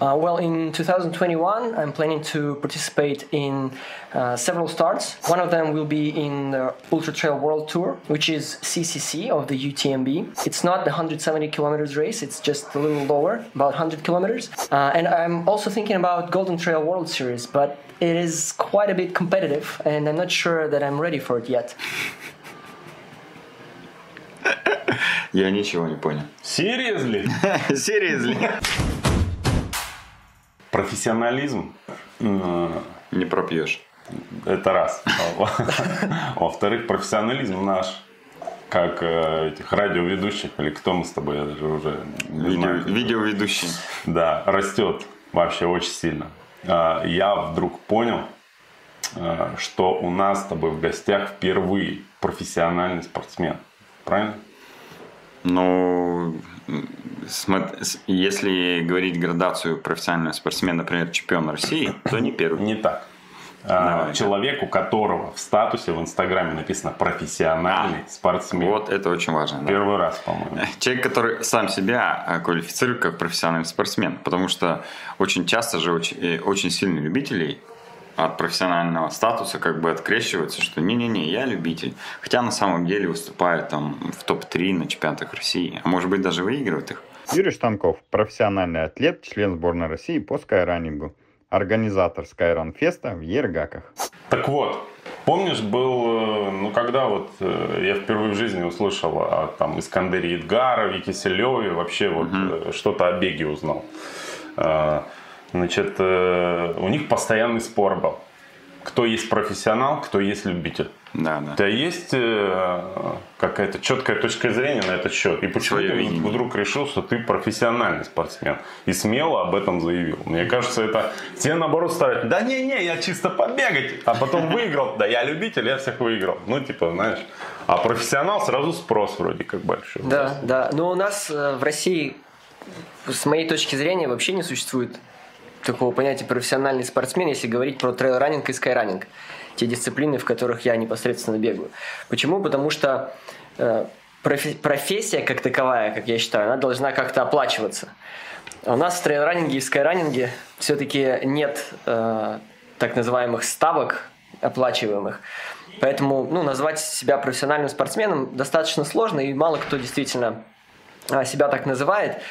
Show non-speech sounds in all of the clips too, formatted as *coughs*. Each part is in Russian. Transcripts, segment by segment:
Uh, well, in 2021, I'm planning to participate in uh, several starts. One of them will be in the Ultra Trail World Tour, which is CCC of the UTMB. It's not the 170 kilometers race; it's just a little lower, about 100 kilometers. Uh, and I'm also thinking about Golden Trail World Series, but it is quite a bit competitive, and I'm not sure that I'm ready for it yet. *laughs* Я ничего не понял. Seriously? *laughs* Seriously? *laughs* Профессионализм. э, Не пропьешь. Это раз. *laughs* Во-вторых, профессионализм наш как э, этих радиоведущих, или кто мы с тобой, я даже уже не Видео, знаю. видеоведущий. Да, растет вообще очень сильно. А, Я вдруг понял, э, что у нас с тобой в гостях впервые профессиональный спортсмен. Правильно? Ну, с- если говорить градацию профессионального спортсмена, например, чемпион России, то не первый. Не так. А, Давай. Человек, у которого в статусе в Инстаграме написано профессиональный спортсмен. Вот это очень важно. да. Первый раз, по-моему. *laughs* Человек, который сам себя а, квалифицирует как профессиональный спортсмен. Потому что очень часто же очень, очень сильные любителей от профессионального статуса как бы открещиваются, что не-не-не, я любитель. Хотя на самом деле выступает там в топ-3 на чемпионатах России. А может быть даже выигрывает их. Юрий Штанков, профессиональный атлет, член сборной России по скайранингу, организатор Skyrun Феста в Ергаках. Так вот, помнишь, был, э, ну когда вот э, я впервые в жизни услышал о там Искандере Идгарове, Киселеве, вообще вот э, что-то о беге узнал. Значит, э, у них постоянный спор был. Кто есть профессионал, кто есть любитель. Да, да. У тебя есть э, какая-то четкая точка зрения на этот счет? И почему Своё ты видение. вдруг решил, что ты профессиональный спортсмен? И смело об этом заявил. Мне кажется, это тебе наоборот ставят, да не-не, я чисто побегать, а потом выиграл. Да я любитель, я всех выиграл. Ну, типа, знаешь. А профессионал сразу спрос вроде как большой. Да, да. Но у нас э, в России, с моей точки зрения, вообще не существует такого понятия профессиональный спортсмен, если говорить про трейл-раннинг и скайраннинг. Те дисциплины, в которых я непосредственно бегаю. Почему? Потому что э, профи- профессия как таковая, как я считаю, она должна как-то оплачиваться. А у нас в трейл-раннинге и скайраннинге все-таки нет э, так называемых ставок оплачиваемых. Поэтому ну, назвать себя профессиональным спортсменом достаточно сложно, и мало кто действительно а, себя так называет.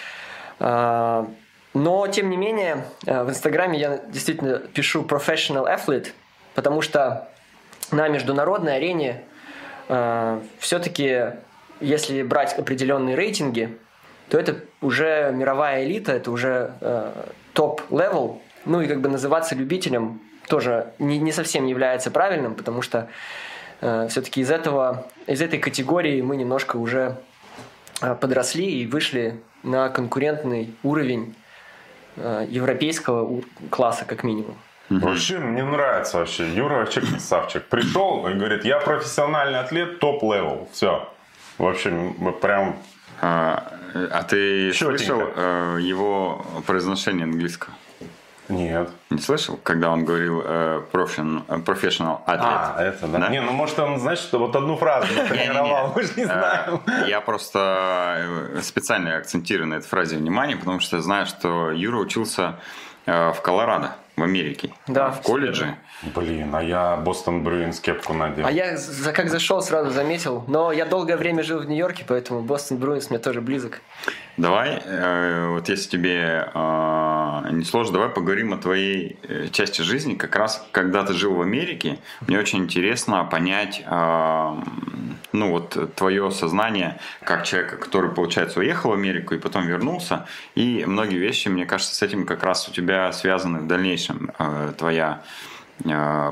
Но, тем не менее, э, в Инстаграме я действительно пишу professional athlete, потому что на международной арене все-таки, если брать определенные рейтинги, то это уже мировая элита, это уже э, top level. Ну и как бы называться любителем тоже не, не совсем является правильным, потому что все-таки из этого, из этой категории мы немножко уже э, подросли и вышли на конкурентный уровень э, европейского у- класса, как минимум. Вообще, мне нравится вообще. Юра вообще красавчик. Пришел и говорит, я профессиональный атлет, top level. Все. В общем, мы прям... А, а ты Чётенько. слышал э, его произношение английского? Нет. Не слышал, когда он говорил э, э, professional А, athlete? это, да. Не, ну может он, знаешь, что вот одну фразу тренировал, мы же не знаем. Э, Я просто э, специально акцентирую на этой фразе внимание, потому что я знаю, что Юра учился в Колорадо, в Америке. Да, в колледже. Блин, а я Бостон Брюинс кепку надел. А я за, как зашел, сразу заметил. Но я долгое время жил в Нью-Йорке, поэтому Бостон Бруинс мне тоже близок. Давай, э, вот если тебе э, не сложно, давай поговорим о твоей э, части жизни. Как раз, когда ты жил в Америке, мне очень интересно понять, э, ну вот твое сознание как человека, который, получается, уехал в Америку и потом вернулся. И многие вещи, мне кажется, с этим как раз у тебя связаны в дальнейшем. Э, твоя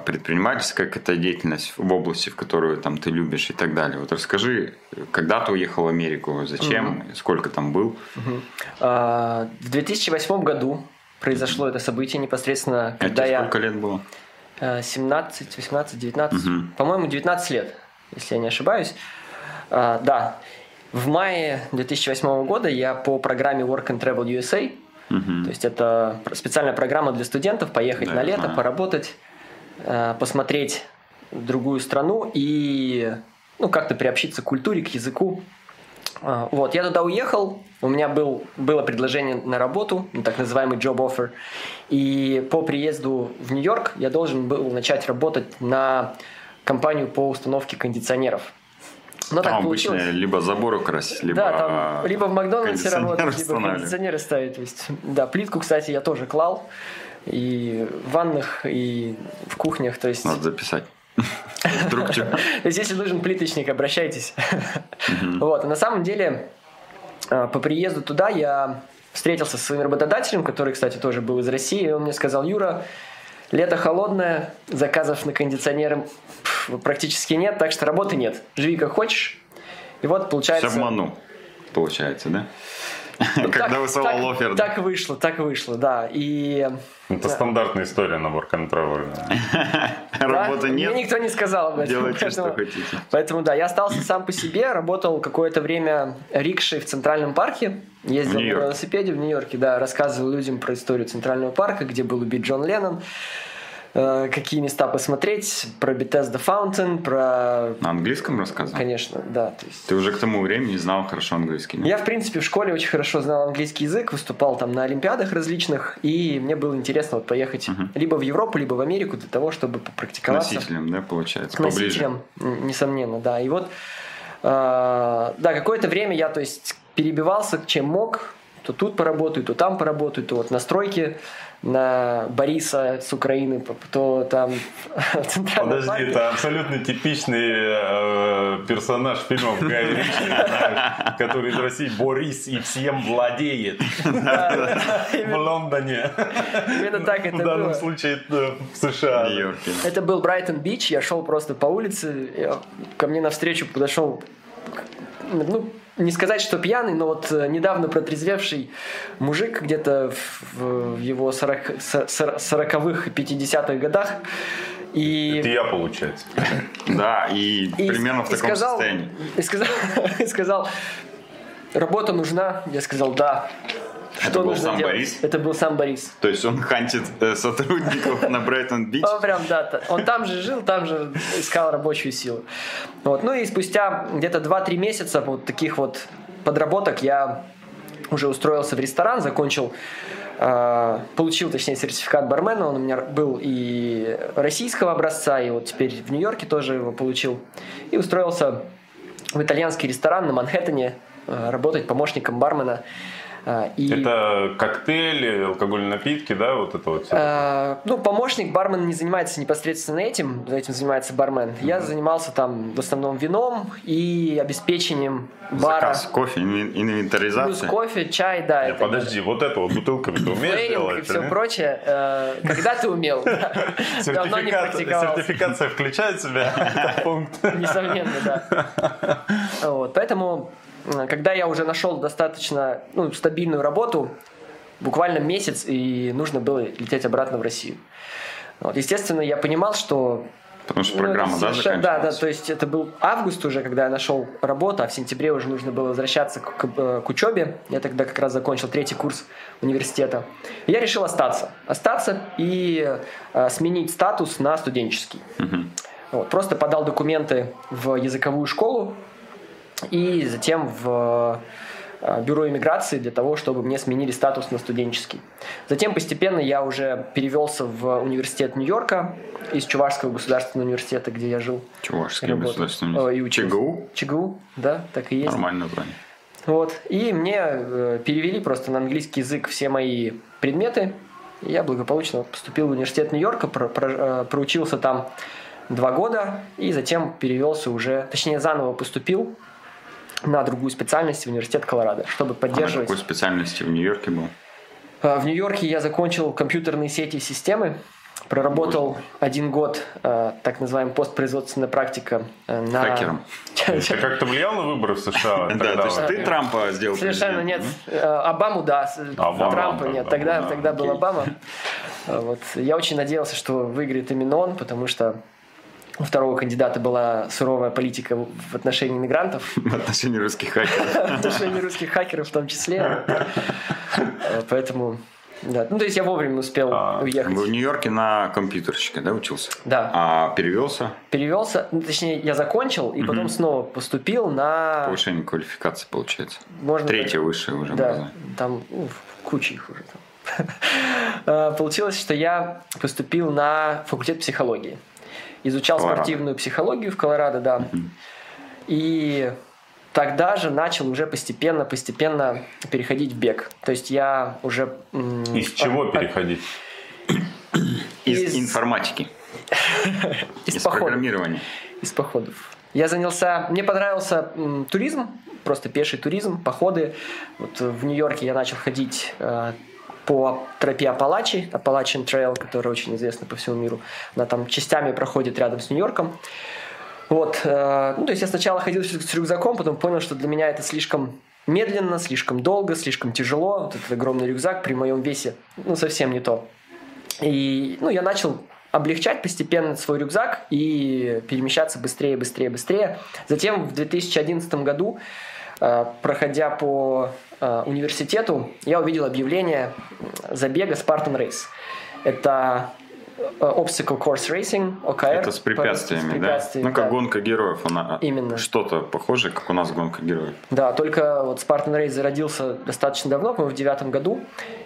предпринимательская какая-то деятельность в области, в которую там ты любишь и так далее. Вот расскажи, когда ты уехал в Америку, зачем, сколько там был? А, В 2008 году произошло это событие непосредственно, А когда я сколько лет было? э, 17, 18, 19, Мгм. по-моему, 19 лет, если я не ошибаюсь. А, Да, в мае 2008 года я по программе Work and Travel USA, Мгм. то есть это специальная программа для студентов, поехать Да, на лето, знаю. поработать, посмотреть другую страну и ну, как-то приобщиться к культуре, к языку. А, Вот, я туда уехал, у меня был, было предложение на работу, так называемый job offer, и по приезду в Нью-Йорк я должен был начать работать на компанию по установке кондиционеров. Но так Там получилось. обычно либо заборы красить, либо... Да, там либо в Макдональдсе работать, либо кондиционеры ставить. То есть, да, плитку, кстати, я тоже клал. И в ваннах, и в кухнях. То есть, Надо записать. Вдруг что? то есть если нужен плиточник, обращайтесь. Вот, а на самом деле, а, по приезду туда я встретился со своим работодателем, который, кстати, тоже был из России, и он мне сказал, Юра, лето холодное, заказов на кондиционеры практически нет, так что работы нет. Живи как хочешь. И вот, получается... Обманул, получается, да? *laughs* Когда высылал офер. Так вышло, так вышло, да. И Это стандартная история на work and travel. да, Работы Мне нет, никто не сказал об этом. делайте, что хотите. Поэтому да, я остался сам по себе, работал какое-то время рикшей в Центральном парке, ездил на велосипеде в Нью-Йорке, да, рассказывал людям про историю Центрального парка, где был убит Джон Леннон, э, какие места посмотреть, про Bethesda Fountain, про... На английском рассказывал? Конечно, да, то есть... Ты уже к тому времени знал хорошо английский. нет? Я, в принципе, в школе очень хорошо знал английский язык, выступал там на олимпиадах различных, и мне было интересно вот поехать либо в Европу, либо в Америку для того, чтобы попрактиковаться. Носителем, да, получается, С поближе. носителем, н- несомненно, да. И вот, э, да, какое-то время я, то есть, перебивался, чем мог. То тут поработаю, то там поработаю, то вот на стройке на Бориса с Украины, то там *laughs* Подожди, парке. это абсолютно типичный э, персонаж фильмов Гая Ричи, знаешь, который из России Борис и всем владеет в Лондоне. Именно так это В данном случае э, в США. Это был Брайтон-Бич, я шел просто по улице, ко мне навстречу подошел, ну, не сказать, что пьяный, но вот э, недавно протрезвевший мужик где-то в, в его 40, со- со- 40-х и 50-х годах. И, Это я, получается. *coughs* Да, и, примерно в таком состоянии. *laughs* И сказал, работа нужна. Я сказал, да. Это был нужно сам делать?» Борис? Это был сам Борис. То есть он хантит э, сотрудников на Брайтон-Бич. Он прям, да, он там же жил, там же искал рабочую силу. Вот. Ну и спустя где-то 2-3 месяца вот таких вот подработок я уже устроился в ресторан, закончил, э, получил, точнее, сертификат бармена, он у меня был и российского образца, и вот теперь в Нью-Йорке тоже его получил. И устроился в итальянский ресторан на Манхэттене, э, работать помощником бармена. Э, И... Это коктейли, алкогольные напитки, да, вот это вот. Э, Ну, помощник, бармен не занимается непосредственно этим, этим занимается бармен. Я занимался там в основном вином и обеспечением бара. Заказ кофе, инвен- Плюс инвентаризация. кофе, чай, да. Не, это подожди, вот это вот бутылками ты умеешь делать? и все или? прочее. Э, Когда ты умел? *laughs* Давно не практиковался. Сертификация включает в себя этот пункт? Несомненно, да. *laughs* Вот, поэтому, когда я уже нашел достаточно ну, стабильную работу, буквально месяц, и нужно было лететь обратно в Россию. Вот, естественно, я понимал, что Потому что Ну, программа, да, совершенно- Да, да, то есть это был август уже, когда я нашел работу, а в сентябре уже нужно было возвращаться к, к, э, к учебе. Я тогда как раз закончил третий курс университета. И я решил остаться. Остаться и э, сменить статус на студенческий. Вот, просто подал документы в языковую школу и затем в э, бюро иммиграции для того, чтобы мне сменили статус на студенческий. Затем постепенно я уже перевелся в университет Нью-Йорка из Чувашского государственного университета, где я жил. Чувашский работал. государственный Э, и университет. учился. ЧГУ? ЧГУ, да, так и есть. Нормальное название. Вот. И мне э, перевели просто на английский язык все мои предметы. И я благополучно поступил в университет Нью-Йорка, про- про- проучился там два года, и затем перевелся уже, точнее, заново поступил на другую специальность в университет Колорадо, чтобы А на поддерживать. какой специальности в Нью-Йорке был? Э, В Нью-Йорке я закончил компьютерные сети и системы, проработал один год, э, так называемая постпроизводственная практика э, на... Хакером. *laughs* Ты как-то влиял на выборы в США? *laughs* Да, то есть ты Трампа сделал Совершенно нет. Э, Обаму, да. Обама, Трампа нет. Тогда, да, тогда был. Обама. Э, Вот. Я очень надеялся, что выиграет именно он, потому что у второго кандидата была суровая политика в отношении мигрантов? *laughs* В отношении русских хакеров. *laughs* в отношении русских хакеров в том числе. Поэтому Да. Ну, то есть я вовремя успел А, уехать. В Нью-Йорке на компьютерщика, да, учился? Да. А перевелся? Перевелся, ну, точнее, я закончил и потом снова поступил на... Повышение квалификации получается. Можно Третье высшее уже Да, образование. там ну, куча их уже там. *laughs* А, Получилось, что я поступил на факультет психологии. Изучал Колорадо. спортивную психологию в Колорадо, да. И тогда же начал уже постепенно, постепенно переходить в бег. То есть я уже... Из чего от- переходить? Из, Из- информатики. *laughs* Из, Из походов. программирования. Из походов. Я занялся... Мне понравился туризм, просто пеший туризм, походы. Вот в Нью-Йорке я начал ходить э, по тропе Апалачи, Appalachian Trail, которая очень известна по всему миру. Она там частями проходит рядом с Нью-Йорком. Вот, э, ну, то есть я сначала ходил с рюкзаком, потом понял, что для меня это слишком медленно, слишком долго, слишком тяжело. Вот этот огромный рюкзак при моем весе, ну, совсем не то. И, ну, я начал облегчать постепенно свой рюкзак и перемещаться быстрее, быстрее, быстрее. Затем в 2011 году, проходя по э, университету, я увидел объявление забега Spartan Race. Это э, Obstacle Course Racing, ОКР. Это с препятствиями, С да? препятствиями, Ну, как да. гонка героев. Она Именно. что-то похожее, как у нас гонка героев. Да, только вот Spartan Race зародился достаточно давно, по-моему, в девятом году.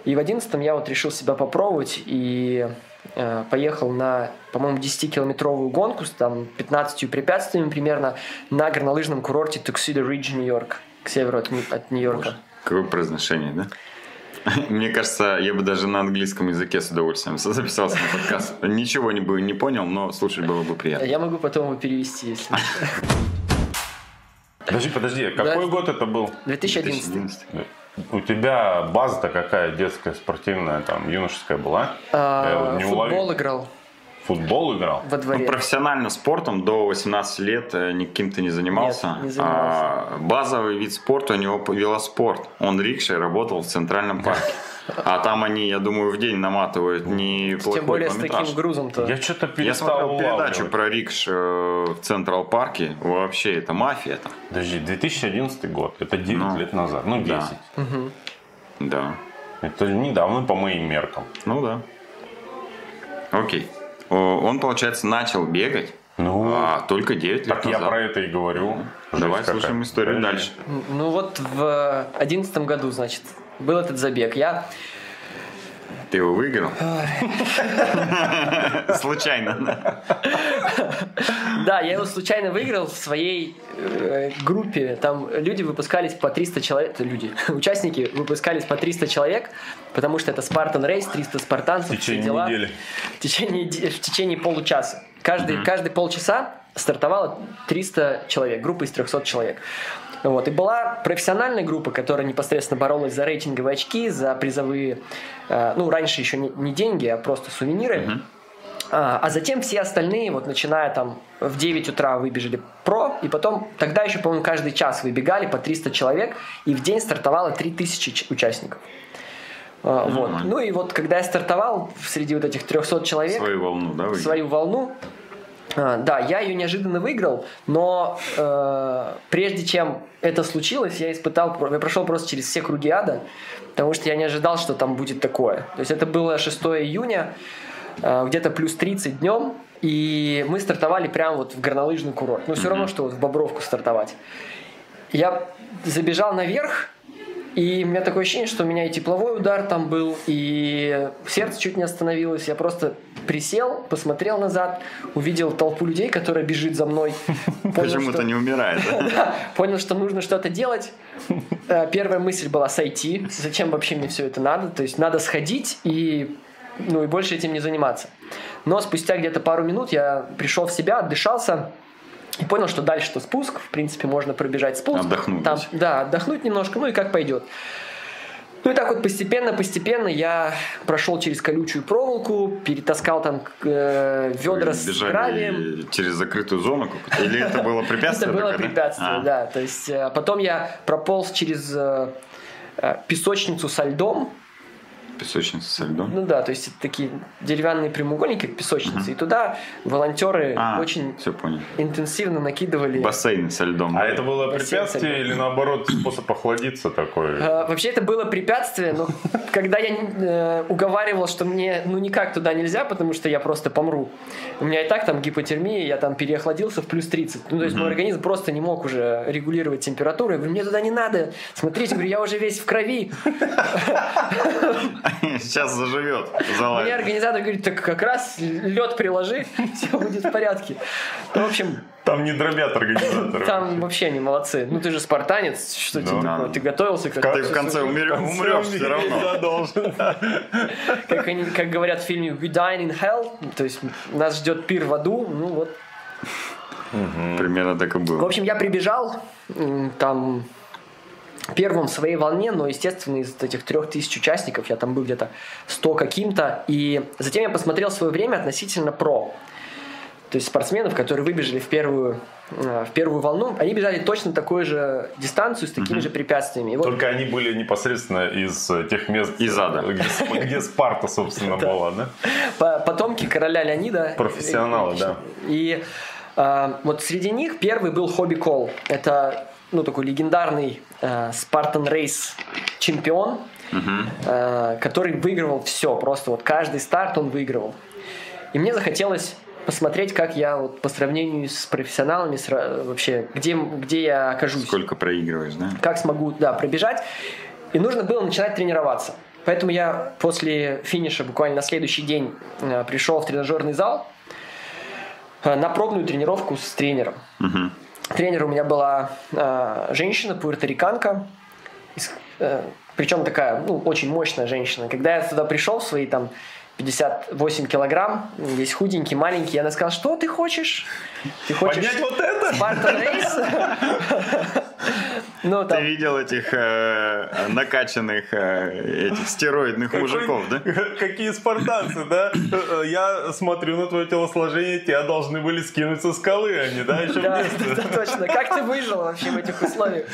И в одиннадцатом я вот решил себя попробовать и э, поехал на, по-моему, 10-километровую гонку с там 15 препятствиями примерно на горнолыжном курорте Tuxedo Ridge, Нью-Йорк, к северу от, от Нью-Йорка. Какое произношение, да? *laughs* Мне кажется, я бы даже на английском языке с удовольствием записался на подкаст. Ничего не бы не понял, но слушать было бы приятно. Я могу потом его перевести, если... Подожди, подожди, какой Да. год это был? 2011. 2011. У тебя база-то какая детская, спортивная, там, юношеская была? А, Я не уловил. Футбол играл Футбол играл? во Ну, дворе. профессионально спортом до 18 лет э, никаким ты не занимался. Нет, не занимался. А базовый вид спорта у него велоспорт. Он рикшей работал в Центральном парке. А там они, я думаю, в день наматывают не Тем более с таким грузом-то. Я что-то Я перестал смотрел передачу про рикш э, в Централ парке. Вообще, это мафия там. Подожди, 2011 год, это 9 Ну, лет назад, ну 10. да. Да. Это недавно по моим меркам. Ну да. Окей. Он, получается, начал бегать Ну, а, только 9 лет так я назад. про это и говорю. Давай Жесть слушаем какая. историю Подожди. дальше. Ну вот в одиннадцатом году, значит, был этот забег. Я Ты его выиграл? *laughs* Случайно. *laughs* Да, я его случайно выиграл в своей э, группе. Там люди выпускались по 300 человек. Люди, *laughs* участники выпускались по 300 человек, потому что это Spartan Race, 300 В спартанцев, все течение дела. недели. В течение, в течение получаса. Каждый, каждый полчаса стартовало 300 человек, группа из 300 человек. Вот. И была профессиональная группа, которая непосредственно боролась за рейтинговые очки, за призовые, э, ну, раньше еще не, деньги, а просто сувениры. А, а затем все остальные, вот начиная там в 9 утра выбежали про, и потом, тогда еще, по-моему, каждый час выбегали по 300 человек, и в день стартовало 3000 ч- участников. А, вот. Ну и вот когда я стартовал среди вот этих 300 человек, Свою волну, да, свою волну. А, Да, я ее неожиданно выиграл, но э, прежде чем это случилось, я испытал, я прошел просто через все круги ада, потому что я не ожидал, что там будет такое. То есть это было 6 июня, э, где-то плюс 30 днем, и мы стартовали прямо вот в горнолыжный курорт. Но все равно, что вот в Бобровку стартовать. Я забежал наверх, и у меня такое ощущение, что у меня и тепловой удар там был, и сердце чуть не остановилось. Я просто присел, посмотрел назад, увидел толпу людей, которая бежит за мной. *laughs* Почему-то не умирает. *laughs* понял, что нужно что-то делать. Э, Первая мысль была сойти. Зачем вообще мне все это надо? То есть надо сходить и ну и больше этим не заниматься. Но спустя где-то пару минут я пришел в себя, отдышался и понял, что дальше-то спуск. В принципе, можно пробежать спуск. Отдохнуть Там, да, отдохнуть немножко, ну и как пойдет. Ну и так вот постепенно-постепенно я прошел через колючую проволоку, перетаскал там э, ведра с гравием. через закрытую зону? Или это было *laughs* препятствие? Это было препятствие, А, да. То есть э, потом я прополз через э, э, песочницу со льдом. Песочница со льдом? Ну да, то есть это такие деревянные прямоугольники, песочницы. И туда волонтеры А, очень все понял. интенсивно накидывали. Бассейн со льдом. А это было Бассейн препятствие или наоборот способ охладиться такой? А, Вообще это было препятствие, но когда я э, уговаривал, что мне ну никак туда нельзя, потому что я просто помру. У меня и так там гипотермия, я там переохладился в плюс 30. Ну, то есть мой организм просто не мог уже регулировать температуру. Я говорю, мне туда не надо. Смотрите, говорю, я уже весь в крови. *laughs* *laughs* Сейчас заживет. Мне организатор говорит, так как раз лед приложи, *laughs* все будет в порядке. Ну, в общем, Там не дробят организаторы. там вообще они молодцы. Ну ты же спартанец, что Ну, тебе да. такое? Ты готовился как Ты в конце умер- умрешь все равно. Да, должен. как, они, как говорят в фильме We Dine in Hell, то есть нас ждет пир в аду, ну вот. Примерно так и В было. общем, я прибежал, там первым в своей волне, но, естественно, из этих трех тысяч участников я там был где-то 100 каким-то, и затем я посмотрел свое время относительно про. То есть спортсменов, которые выбежали в первую, э, в первую волну, они бежали точно такую же дистанцию с такими же препятствиями. И вот Только они были непосредственно из э, тех мест, Из ада. где, Сп- где Спарта, собственно, *laughs* была, да? по- потомки короля Леонида. Профессионалы, да. И э, вот среди них первый был Хобби Кол. Это ну, такой легендарный э, Spartan Race чемпион, э, который выигрывал все. Просто вот каждый старт он выигрывал. И мне захотелось посмотреть, как я вот по сравнению с профессионалами сра- вообще, где, где я окажусь Сколько проигрываешь, да? как смогу, да, пробежать. И нужно было начинать тренироваться. Поэтому я после финиша буквально на следующий день э, пришел в тренажерный зал э, на пробную тренировку с тренером. Мгм. Тренер у меня была э, женщина, пуэрториканка, из- э, причем такая, ну, очень мощная женщина. Когда я туда пришел в свои там 58 килограмм, весь худенький, маленький, она сказала, что ты хочешь? Ты хочешь Поднять вот это? Spartan *laughs* Race? Ну, Ты там, видел этих э, накачанных э, этих стероидных мужиков, да? *laughs* Какие спартанцы, да? Э, Я смотрю на твое телосложение, тебя должны были скинуть со скалы, они, да, еще Да, да, да, точно. Как ты выжил вообще в этих условиях?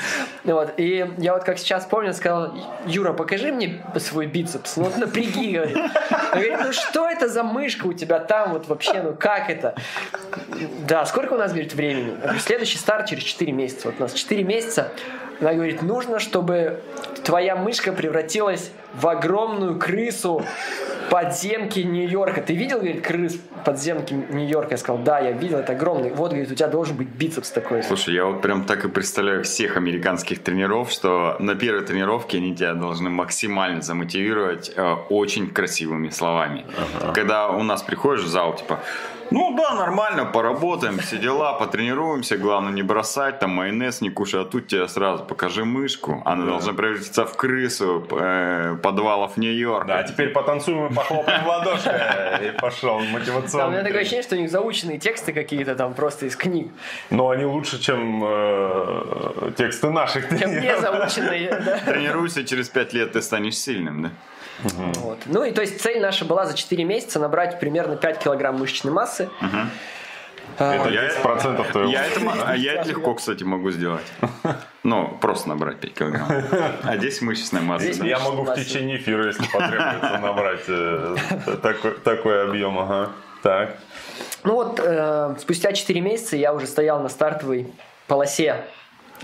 Вот. И я вот как сейчас помню, сказал, Юра, покажи мне свой бицепс. Ну вот напряги, говорит. Ну что это за мышка у тебя там вот вообще, ну как это? Да, сколько у нас, говорит, времени? Следующий старт через 4 месяца. Вот у нас 4 месяца. Она говорит, нужно, чтобы твоя мышка превратилась в огромную крысу подземки Нью-Йорка. Ты видел, говорит, крыс подземки Нью-Йорка? Я сказал, да, я видел, это огромный. Вот, говорит, у тебя должен быть бицепс такой. Слушай, я вот прям так и представляю всех американских тренеров, что на первой тренировке они тебя должны максимально замотивировать э, очень красивыми словами. Когда у нас приходишь в зал, типа, ну да, нормально, поработаем, все дела, потренируемся, главное не бросать, там майонез не кушай, а тут тебе сразу покажи мышку, она должна превратиться в крысу э, подвалов Нью-Йорка. Да, а теперь потанцуем и похлопаем в ладоши. И пошел Да, у мотивационный. меня такое ощущение, что у них заученные тексты какие-то там просто из книг. Но они лучше, чем э, тексты наших Чем не заученные, да. Тренируйся, через пять лет ты станешь сильным, да? Вот. Ну и то есть цель наша была за 4 месяца набрать примерно 5 килограмм мышечной массы. А, Это Я- 10% твоего. Я это, а я это легко, кстати, могу сделать. Ну, просто набрать 5 килограмм. А здесь мышечная масса. Здесь да. Я могу в течение эфира, если потребуется, набрать э, такой, такой объем. Ага. Так. Ну вот, э, спустя 4 месяца я уже стоял на стартовой полосе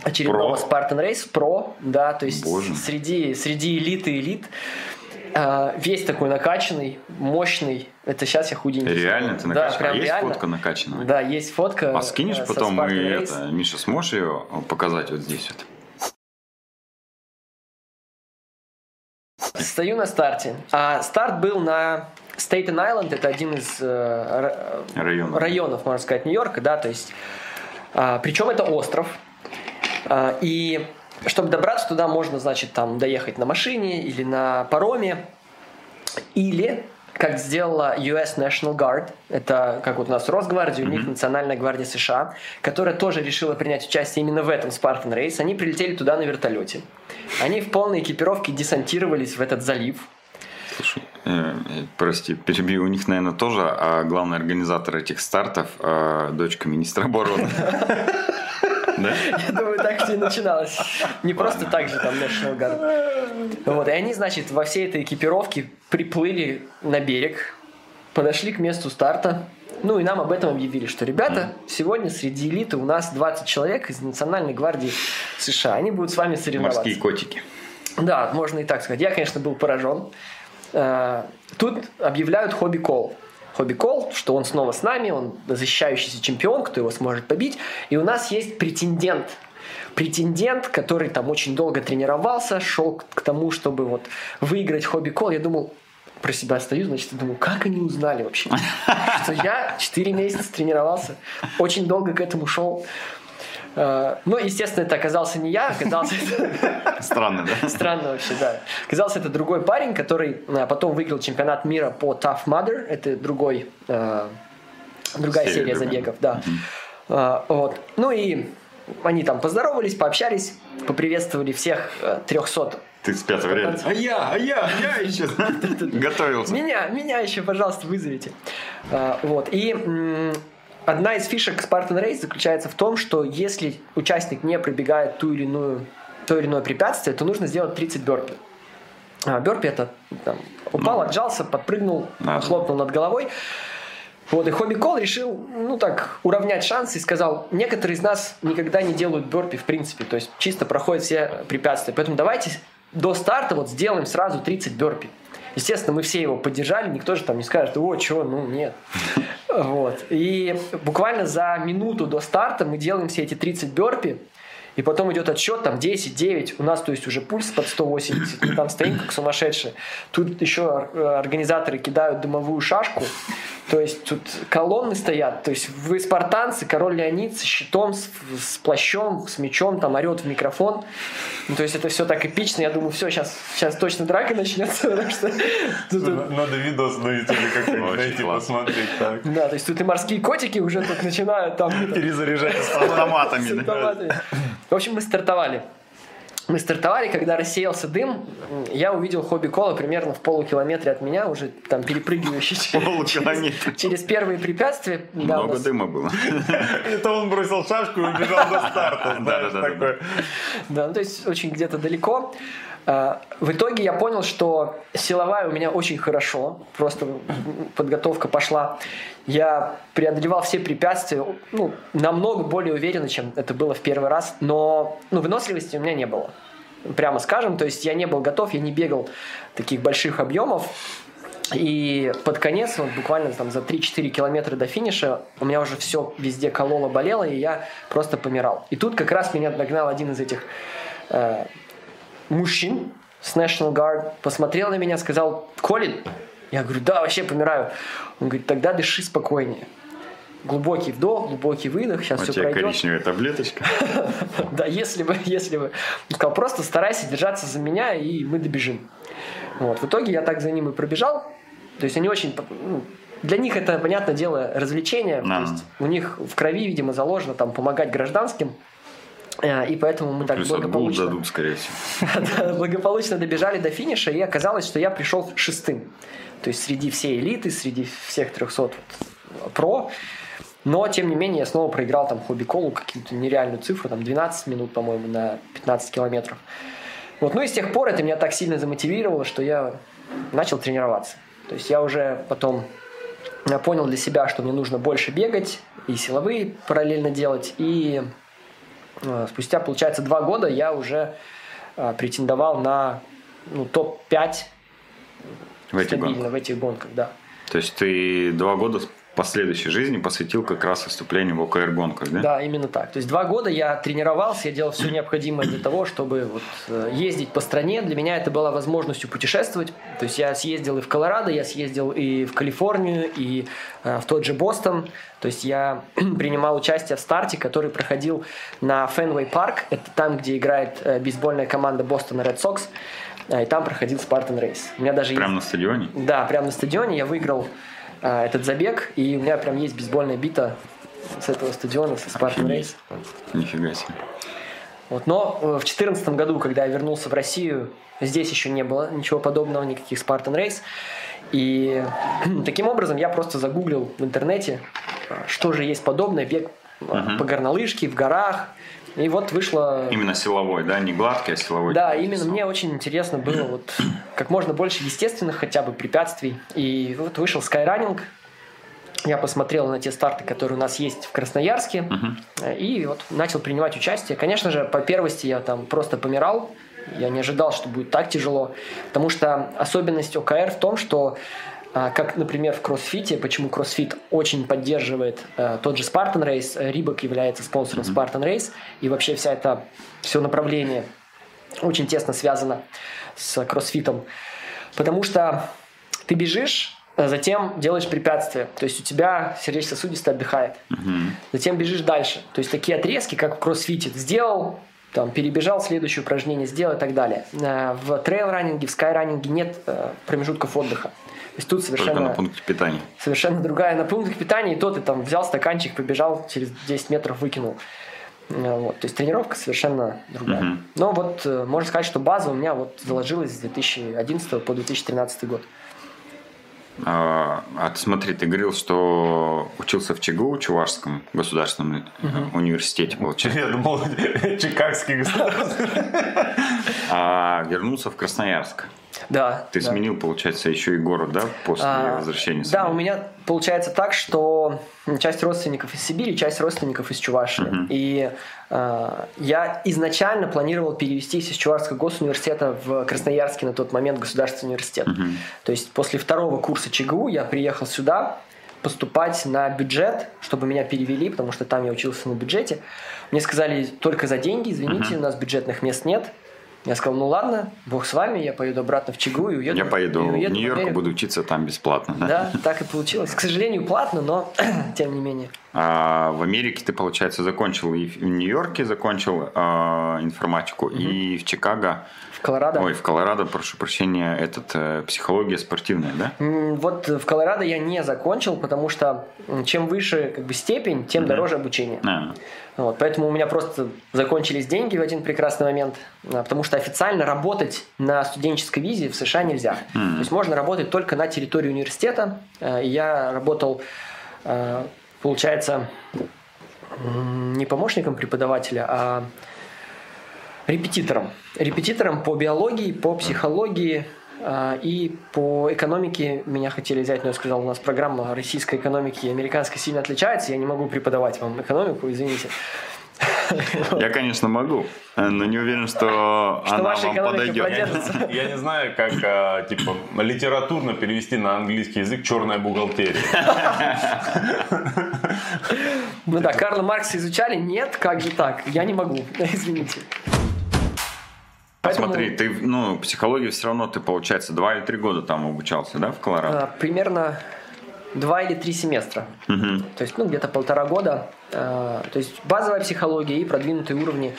очередного Про? Spartan Race Pro, да, то есть Боже. среди, среди элиты элит. Э, весь такой накачанный, мощный. Это сейчас я худенький. Реально ты Да, накачан? прям а есть реально. фотка накачанная? Да, есть фотка. А скинешь э, потом и это, Миша, сможешь ее показать вот здесь вот? Стою на старте. А старт был на Staten Island, это один из э, ра- Район. районов, можно сказать, Нью-Йорка, да, то есть, а, причем это остров, А, и чтобы добраться туда, можно, значит, там доехать на машине или на пароме, или как сделала US National Guard, это как вот у нас Росгвардия, у них Национальная гвардия США, которая тоже решила принять участие именно в этом Spartan Race. Они прилетели туда на вертолете. Они в полной экипировке десантировались в этот залив. Слушай, э, э, прости, перебью, у них, наверное, тоже а главный организатор этих стартов а, дочка министра обороны. *laughs* Да? Я думаю, так все и начиналось. Не просто так же там National Guard. Вот, и они, значит, во всей этой экипировке приплыли на берег, подошли к месту старта, ну и нам об этом объявили, что ребята, сегодня среди элиты у нас 20 человек из Национальной гвардии США. Они будут с вами соревноваться. Морские котики. Да, можно и так сказать. Я, конечно, был поражен. Э, Тут объявляют хобби кол. Хобби кол, что он снова с нами, он защищающийся чемпион, кто его сможет побить. И у нас есть претендент. Претендент, который там очень долго тренировался, шел к тому, чтобы вот выиграть хобби кол. Я думал, про себя стою, значит, думаю, как они узнали вообще, что я 4 месяца тренировался, очень долго к этому шел. Э, Ну, естественно, это оказался не я, оказался *laughs* это Странно, да? Странно вообще, да. Оказался это другой парень, который э, потом выиграл чемпионат мира по Tough Mudder. Это другой, э, другая Серия забегов, да. Вот. Ну и они там поздоровались, пообщались, поприветствовали всех э, 300 Ты с пятого ряда. А я, а я, я еще *laughs* готовился. Меня, меня еще, пожалуйста, вызовите. А, вот. И одна из фишек Spartan Race заключается в том, что если участник не пробегает ту или иную, то или иное препятствие, то нужно сделать 30 бёрпи. А, бёрпи это там, упал, отжался, подпрыгнул, Да. хлопнул над головой. Вот, и Хобби Кол решил, ну так, уравнять шансы и сказал, некоторые из нас никогда не делают бёрпи в принципе, то есть чисто проходят все препятствия. Поэтому давайте до старта вот сделаем сразу 30 бёрпи. Естественно, мы все его поддержали, никто же там не скажет, о, чего, ну нет. *laughs* Вот. И буквально за минуту до старта мы делаем все эти 30 бёрпи, и потом идет отсчет, там 10, 9, у нас, то есть, уже пульс под 180, мы там стоим как сумасшедшие. Тут еще э, организаторы кидают дымовую шашку, то есть тут колонны стоят, то есть вы спартанцы, король Леонид с щитом, с, с плащом, с мечом, там орет в микрофон. Ну, то есть это все так эпично, я думаю, все, сейчас, сейчас точно драка начнется, потому *laughs* что тут- Надо видос на ютубе как-нибудь найти, посмотреть. Так. да, то есть тут и морские котики уже тут начинают там Перезаряжать *laughs* С автоматами, с да? автоматами. В общем, мы стартовали. Мы стартовали, когда рассеялся дым, я увидел хобби кола примерно в полукилометре от меня, уже там перепрыгивающий *laughs* через, Полукилометра. через первые препятствия. Да, Много нас- дыма было. *laughs* Это он бросил шашку и убежал до старта. знаешь, Да-да-да-да. такой. Да, ну, то есть очень где-то далеко. А, В итоге я понял, что силовая у меня очень хорошо, просто подготовка пошла. Я преодолевал все препятствия, ну, намного более уверенно, чем это было в первый раз, но ну, выносливости у меня не было. Прямо скажем, то есть я не был готов, я не бегал таких больших объемов. И под конец, вот буквально там за 3-4 километра до финиша, у меня уже все везде кололо, болело, и я просто помирал. И тут как раз меня догнал один из этих э, мужчин с National Guard, посмотрел на меня, сказал, Колин, я говорю, да, вообще помираю. Он говорит, тогда дыши спокойнее. Глубокий вдох, глубокий выдох, сейчас У все пройдет. коричневая таблеточка. *laughs* Да, если бы, если бы. Он сказал, просто старайся держаться за меня, и мы добежим. Вот. В итоге я так за ним и пробежал. То есть они очень... ну, для них это, понятное дело, развлечение. То есть у них в крови, видимо, заложено там помогать гражданским. Э, И поэтому мы так Плюс благополучно, дадут, скорее всего. *laughs* Благополучно добежали до финиша, и оказалось, что я пришел шестым. То есть среди всей элиты, среди всех 300 вот, про. Но, тем не менее, я снова проиграл там хобби колу какую-то нереальную цифру, там 12 минут, по-моему, на 15 километров. Вот, ну и с тех пор это меня так сильно замотивировало, что я начал тренироваться. То есть я уже потом я понял для себя, что мне нужно больше бегать и силовые параллельно делать. И э, спустя, получается, два года я уже э, претендовал на ну, топ-5 В этих стабильно гонках. в этих гонках, да. То есть ты два года последующей жизни посвятил как раз выступлению в ОКР гонках, да? Да, именно так. То есть два года я тренировался, я делал все необходимое для того, чтобы вот, э, ездить по стране. Для меня это была возможностью путешествовать. То есть я съездил и в Колорадо, я съездил и в Калифорнию, и э, в тот же Бостон. То есть я *clears throat* принимал участие в старте, который проходил на Fenway Park. Это там, где играет э, бейсбольная команда Бостона Red Sox. Э, И там проходил Spartan Race. У меня даже есть- Прямо на стадионе? Да, прямо на стадионе я выиграл а, этот забег, и у меня прям есть бейсбольная бита с этого стадиона, со Spartan Race. Нифига себе. Вот. Но э, в 2014 году, когда я вернулся в Россию, здесь еще не было ничего подобного, никаких Spartan Race. И *clears throat* таким образом я просто загуглил в интернете, а, что же есть подобное, бег а, по горнолыжке, в горах. И вот вышло... Именно силовой, да? Не гладкий, а силовой. Да, именно мне очень интересно было вот как можно больше естественных хотя бы препятствий. И вот вышел Skyrunning, я посмотрел на те старты, которые у нас есть в Красноярске, uh-huh. и вот начал принимать участие. Конечно же, по первости я там просто помирал, я не ожидал, что будет так тяжело, потому что особенность ОКР в том, что как, например, в кроссфите, почему кроссфит очень поддерживает э, тот же Spartan Race, Рибок является спонсором mm-hmm. Spartan Race, и вообще вся это все направление очень тесно связано с кроссфитом, потому что ты бежишь, а затем делаешь препятствие, то есть у тебя сердечно-сосудистый отдыхает, mm-hmm. затем бежишь дальше, то есть такие отрезки, как в кроссфите, сделал, там, перебежал, следующее упражнение сделал и так далее. Э, в трейл-раннинге, в скай-раннинге нет э, промежутков отдыха. То есть тут совершенно... Только на пункте питания. Совершенно другая. На пунктах питания, и то ты там взял стаканчик, побежал, через 10 метров выкинул. Э, вот, то есть тренировка совершенно другая. Угу. Но вот можно сказать, что база у меня вот заложилась с 2011 по 2013 год. А, а ты смотри, ты говорил, что учился в ЧГУ, Чувашском государственном угу. университете, получается. Я думал, *laughs* Чикагский государственный. А вернулся в Красноярск. Да. Ты да. сменил, получается, еще и город, да, после а, возвращения? Сюда? Да, у меня получается так, что часть родственников из Сибири, часть родственников из Чувашии. Uh-huh. И э, я изначально планировал перевестись из Чувашского госуниверситета в Красноярский на тот момент государственный университет. Uh-huh. То есть после второго курса ЧГУ я приехал сюда поступать на бюджет, чтобы меня перевели, потому что там я учился на бюджете. Мне сказали только за деньги, извините, uh-huh. у нас бюджетных мест нет. Я сказал, ну ладно, бог с вами, я поеду обратно в Чигу и уеду. Я поеду и уеду в Нью-Йорк, буду учиться там бесплатно. Да? да, так и получилось. К сожалению, платно, но *clears throat* тем не менее. А в Америке ты, получается, закончил и в Нью-Йорке закончил э, информатику, угу. и в Чикаго. В Колорадо. Ой, в Колорадо, прошу прощения, этот э, психология спортивная, да? Вот в Колорадо я не закончил, потому что чем выше как бы степень, тем угу. дороже обучение. А. Вот, поэтому у меня просто закончились деньги в один прекрасный момент, а, потому что официально работать на студенческой визе в США нельзя. Mm-hmm. То есть можно работать только на территории университета. А, я работал, а, получается, не помощником преподавателя, а репетитором. Репетитором по биологии, по психологии, и по экономике меня хотели взять, но я сказал, у нас программа российской экономики и американской сильно отличается, я не могу преподавать вам экономику, извините. *laughs* Я, конечно, могу, но не уверен, что, что она вам подойдет. *laughs* Я не знаю, как а, типа литературно перевести на английский язык черная бухгалтерия. *laughs* Ну да, Карла Маркса изучали? Нет, как же так? Я не могу, извините. Поэтому... Смотри, ты, ну, психологию все равно ты, получается, два или три года там обучался, да, в Колорадо? А, примерно два или три семестра. Угу. То есть, ну, где-то полтора года. А, то есть, базовая психология и продвинутые уровни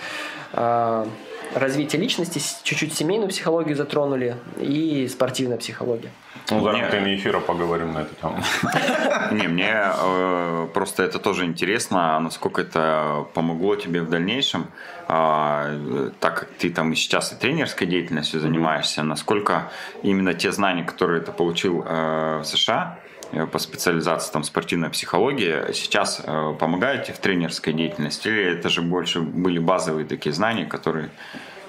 а, развития личности, чуть-чуть семейную психологию затронули и спортивная психология. Ну, за рамками эфира поговорим на эту тему. *laughs* Не, мне э, просто это тоже интересно, а насколько это помогло тебе в дальнейшем, э, так как ты там и сейчас и тренерской деятельностью занимаешься, насколько именно те знания, которые ты получил э, в США, по специализации там спортивная психология сейчас э, помогают тебе в тренерской деятельности или это же больше были базовые такие знания, которые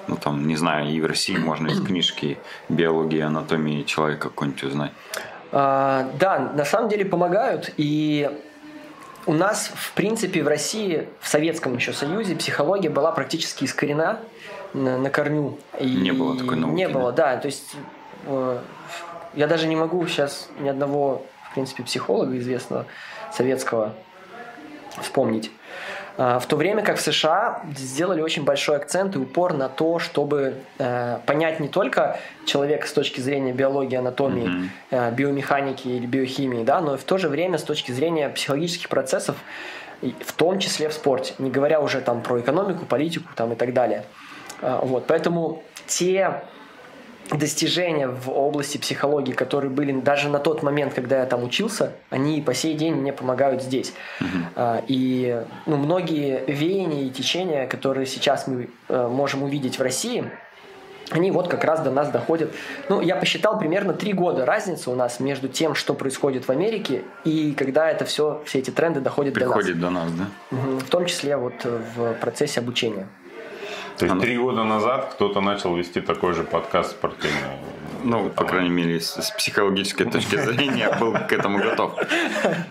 ну, там, не знаю, и в России можно из книжки биологии, анатомии человека какой-нибудь узнать. А, да, на самом деле помогают. И у нас, в принципе, в России, в Советском еще Союзе, психология была практически искорена на, на корню. И не было такой науки. Не было, да. То есть э, я даже не могу сейчас ни одного, в принципе, психолога известного советского вспомнить. А, в то время как в США сделали очень большой акцент и упор на то, чтобы э, понять не только человека с точки зрения биологии, анатомии, mm-hmm. биомеханики или биохимии, да, но и в то же время с точки зрения психологических процессов, в том числе в спорте, не говоря уже там про экономику, политику там, и так далее. Э, вот, поэтому те достижения в области психологии, которые были даже на тот момент, когда я там учился, они по сей день мне помогают здесь. Uh-huh. И ну, многие веяния и течения, которые сейчас мы э, можем увидеть в России, они вот как раз до нас доходят. Ну, я посчитал примерно три года разница у нас между тем, что происходит в Америке, и когда это все, все эти тренды доходят Приходит до нас. до нас, да? В том числе вот в процессе обучения. То есть три года назад кто-то начал вести такой же подкаст спортивный. Ну, по крайней мере, с психологической точки *laughs* зрения был к этому готов.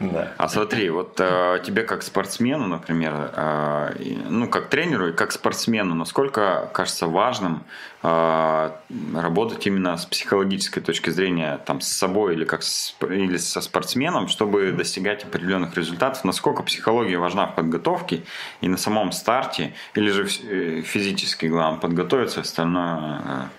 Да. А смотри, вот э, тебе как спортсмену, например, э, ну, как тренеру и как спортсмену, насколько кажется важным э, работать именно с психологической точки зрения, там, с собой или, как с, или со спортсменом, чтобы достигать определенных результатов, насколько психология важна в подготовке и на самом старте, или же физически, главное, подготовиться, остальное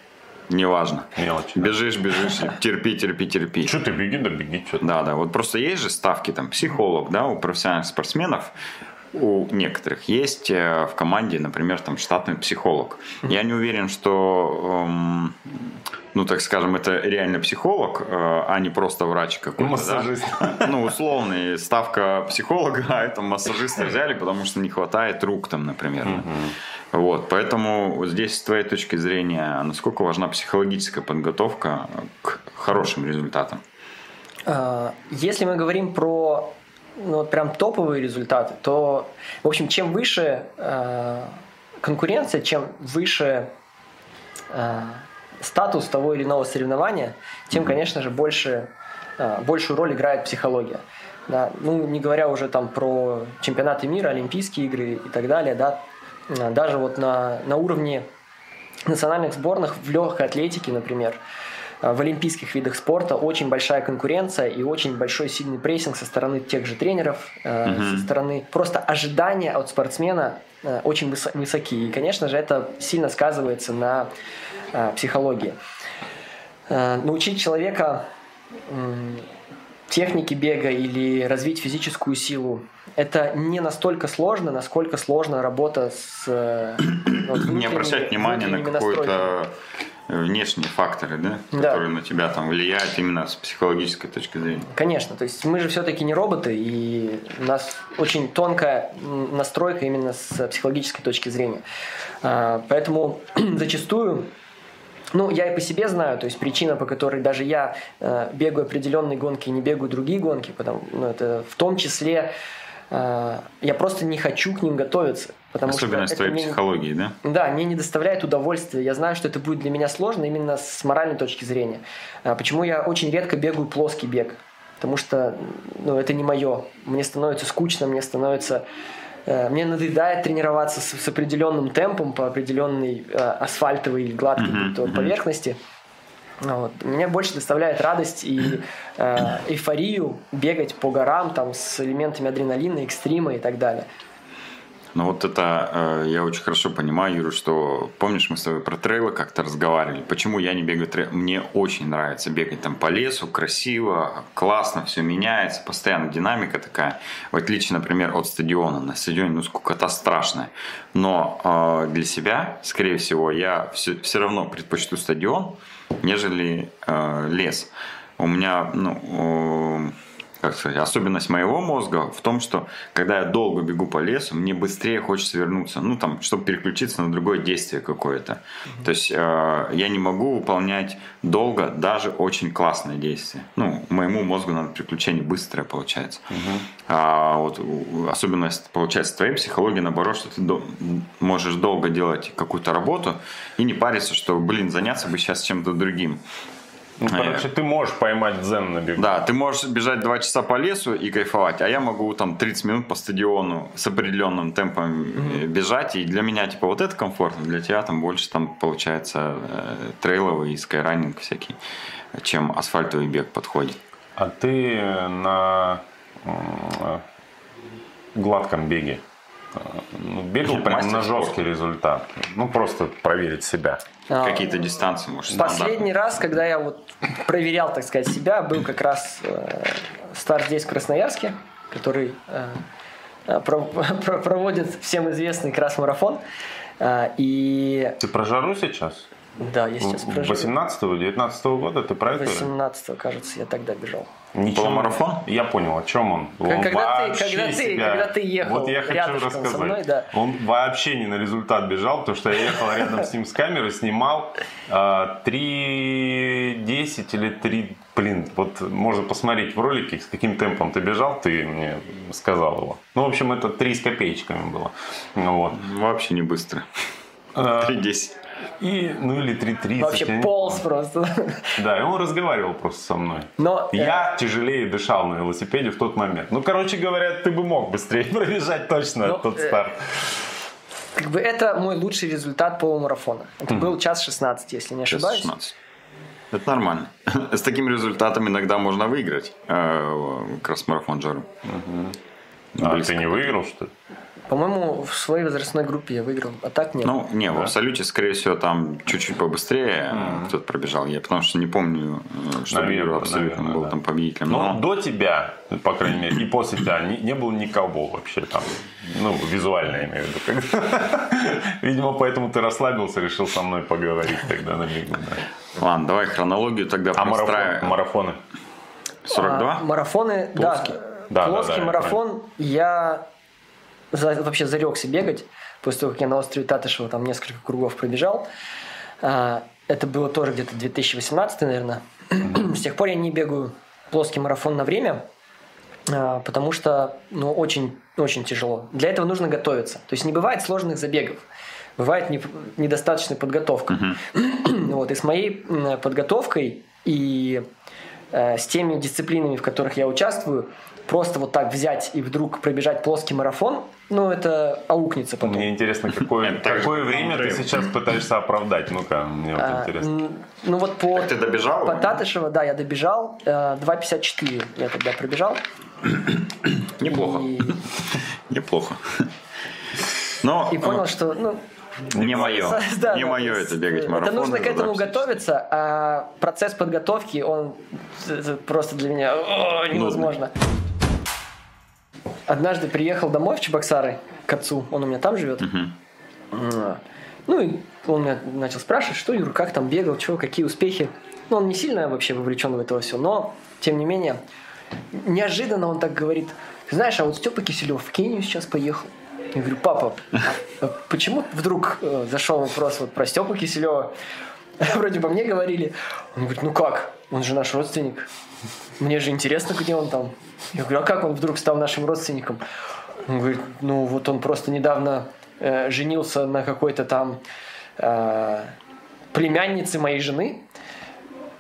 Неважно. Мелочь. Бежишь, бежишь, терпи, терпи, терпи. Что ты беги, да беги. Что да, да. Вот просто есть же ставки, там, психолог, да, у профессиональных спортсменов, у некоторых есть э, в команде, например, там штатный психолог. Я не уверен, что, эм, ну так скажем, это реально психолог, э, а не просто врач какой-то. Массажист. Да? Ну, условный, ставка психолога, а это массажиста взяли, потому что не хватает рук там, например. Угу. Вот, поэтому здесь с твоей точки зрения, насколько важна психологическая подготовка к хорошим результатам? А, если мы говорим про ну, вот прям топовые результаты, то, в общем, чем выше э, конкуренция, чем выше э, статус того или иного соревнования, тем, конечно же, больше, э, большую роль играет психология. Да, ну, не говоря уже там про чемпионаты мира, Олимпийские игры и так далее, да, Э, даже вот на, на уровне национальных сборных в легкой атлетике, например, э, в олимпийских видах спорта очень большая конкуренция и очень большой сильный прессинг со стороны тех же тренеров, угу. со стороны просто ожидания от спортсмена очень высокие. И, конечно же, это сильно сказывается на психологии. Научить человека техники бега или развить физическую силу это не настолько сложно, насколько сложна работа с... Э, вот, *coughs* не обращать внимания на какой-то внешние факторы, да, да, которые на тебя там влияют именно с психологической точки зрения. Конечно, то есть мы же все-таки не роботы, и у нас очень тонкая настройка именно с психологической точки зрения. Поэтому *clears throat* зачастую ну, я и по себе знаю, то есть причина, по которой даже я э, бегаю определенные гонки и не бегаю другие гонки, потому, ну, это в том числе э, я просто не хочу к ним готовиться. Потому Особенность что твоей мне, психологии, да? Да, мне не доставляет удовольствия. Я знаю, что это будет для меня сложно именно с моральной точки зрения. А почему я очень редко бегаю плоский бег? Потому что ну, это не мое. Мне становится скучно, мне становится Э, мне надоедает тренироваться с, с определенным темпом по определенной э, асфальтовой или гладкой uh-huh, поверхности. Вот. Мне больше доставляет радость и э, эйфорию бегать по горам там, с элементами адреналина, экстрима и так далее. Ну вот это э, я очень хорошо понимаю, Юра, что помнишь, мы с тобой про трейлы как-то разговаривали. Почему я не бегаю трейл? Мне очень нравится бегать там по лесу, красиво, классно, все меняется, постоянно динамика такая. В отличие, например, от стадиона. На стадионе, ну, скукота страшная. Но э, для себя, скорее всего, я все, все равно предпочту стадион, нежели э, лес. У меня, ну, как сказать, особенность моего мозга в том, что когда я долго бегу по лесу, мне быстрее хочется вернуться, ну там, чтобы переключиться на другое действие какое-то. Mm-hmm. То есть э, я не могу выполнять долго даже очень классное действие. Ну, моему мозгу надо приключение быстрое получается. Mm-hmm. А вот особенность получается твоей психологии наоборот, что ты до, можешь долго делать какую-то работу и не париться, что, блин, заняться бы сейчас чем-то другим. Ну, короче, ты можешь поймать дзен на бегу. Да, ты можешь бежать 2 часа по лесу и кайфовать, а я могу там 30 минут по стадиону с определенным темпом mm-hmm. бежать, и для меня, типа, вот это комфортно, для тебя там больше там получается э, трейловый и скайранинг всякий, чем асфальтовый бег подходит. А ты на э, гладком беге ну, бегал прям на жесткий результат. Ну, просто проверить себя. А, Какие-то дистанции, может, Последний раз, когда я вот проверял, так сказать, себя, был как раз э, старт здесь, в Красноярске, который э, э про, *laughs* про, проводит всем известный крас-марафон. Э, и... Ты про жару сейчас? Да, я сейчас про жару. 18-19 года ты про это? 18 кажется, я тогда бежал. Ничего- Полумарафон? Я понял, о чем он. Он когда ты- вообще когда ты- себя- когда ты ехал Вот я хочу со рассказать. мной, да. Он вообще не на результат бежал, потому что я ехал рядом с ним с камерой, снимал а, 3.10 или 3... Блин, вот можно посмотреть в ролике, с каким темпом ты бежал, ты мне сказал его. Ну, в общем, это 3 с копеечками было. Ну, вот. Вообще не быстро. А, 3.10. И, ну или 3.30. я Вообще не полз просто. Да, и он разговаривал просто со мной. Но э, Я тяжелее дышал на велосипеде в тот момент. Ну, короче говоря, ты бы мог быстрее *laughs* пробежать точно Ну, тот э, старт. как бы это мой лучший результат полумарафона. Это был час 16, если не ошибаюсь. 16. Это нормально. *laughs* С таким результатом иногда можно выиграть э, кросс-марафон Джору. А близко. ты не выиграл, что ли? По-моему, в своей возрастной группе я выиграл, а так нет. Ну, не, в абсолюте, скорее всего, там чуть-чуть побыстрее э, кто-то пробежал. Я потому что не помню, э, что Наверное, выиграл абсолютно наверное, был да. там победителем. Но Но до тебя, по крайней мере, и после тебя не, не было никого вообще там. Ну, визуально я имею в виду. *laughs* Видимо, поэтому ты расслабился, решил со мной поговорить тогда на бегу. да. ладно, давай хронологию тогда А марафон, марафоны? 42? А, марафоны, Плоский? да. Да, да, плоский да, я марафон я за- вообще зарекся бегать после того, как я на острове Татышева там несколько кругов пробежал. А, это было тоже где-то 2018, наверное. С тех пор я не бегаю плоский марафон на время, а, потому что ну, очень, очень тяжело. Для этого нужно готовиться. То есть не бывает сложных забегов. Бывает не- недостаточная подготовка. *clears throat* Вот, и с моей подготовкой и э, с теми дисциплинами, в которых я участвую, просто вот так взять и вдруг пробежать плоский марафон, ну, это аукнется потом. Мне интересно, какое, так какое как время ты сейчас пытаешься оправдать? Ну-ка, мне вот А, интересно. ну вот по, Ты добежал? по Татышева, да, я добежал, э, 2.54 я тогда пробежал. *clears throat* Неплохо. И, *laughs* Неплохо. Но и понял, что, ну, не мое. *laughs* Да, Не да, мое это бегать э, марафон. Это нужно к этому 2.54. готовиться, а процесс подготовки, он это просто для меня о, невозможно. Однажды приехал домой в Чебоксары к отцу, он у меня там живет. А, Ну и он меня начал спрашивать, что, Юр, как там бегал, что, какие успехи. Ну, он не сильно вообще вовлечен в это все, но, тем не менее, неожиданно он так говорит, «Ты знаешь, а вот Степа Киселев в Кению сейчас поехал. Я говорю, папа, а почему вдруг э, зашел вопрос вот про Степу Киселева? *laughs* Вроде бы мне говорили. Он говорит, ну как, он же наш родственник. Мне же интересно, где он там. Я говорю, а как он вдруг стал нашим родственником? Он говорит, ну вот он просто недавно э, женился на какой-то там э, племяннице моей жены.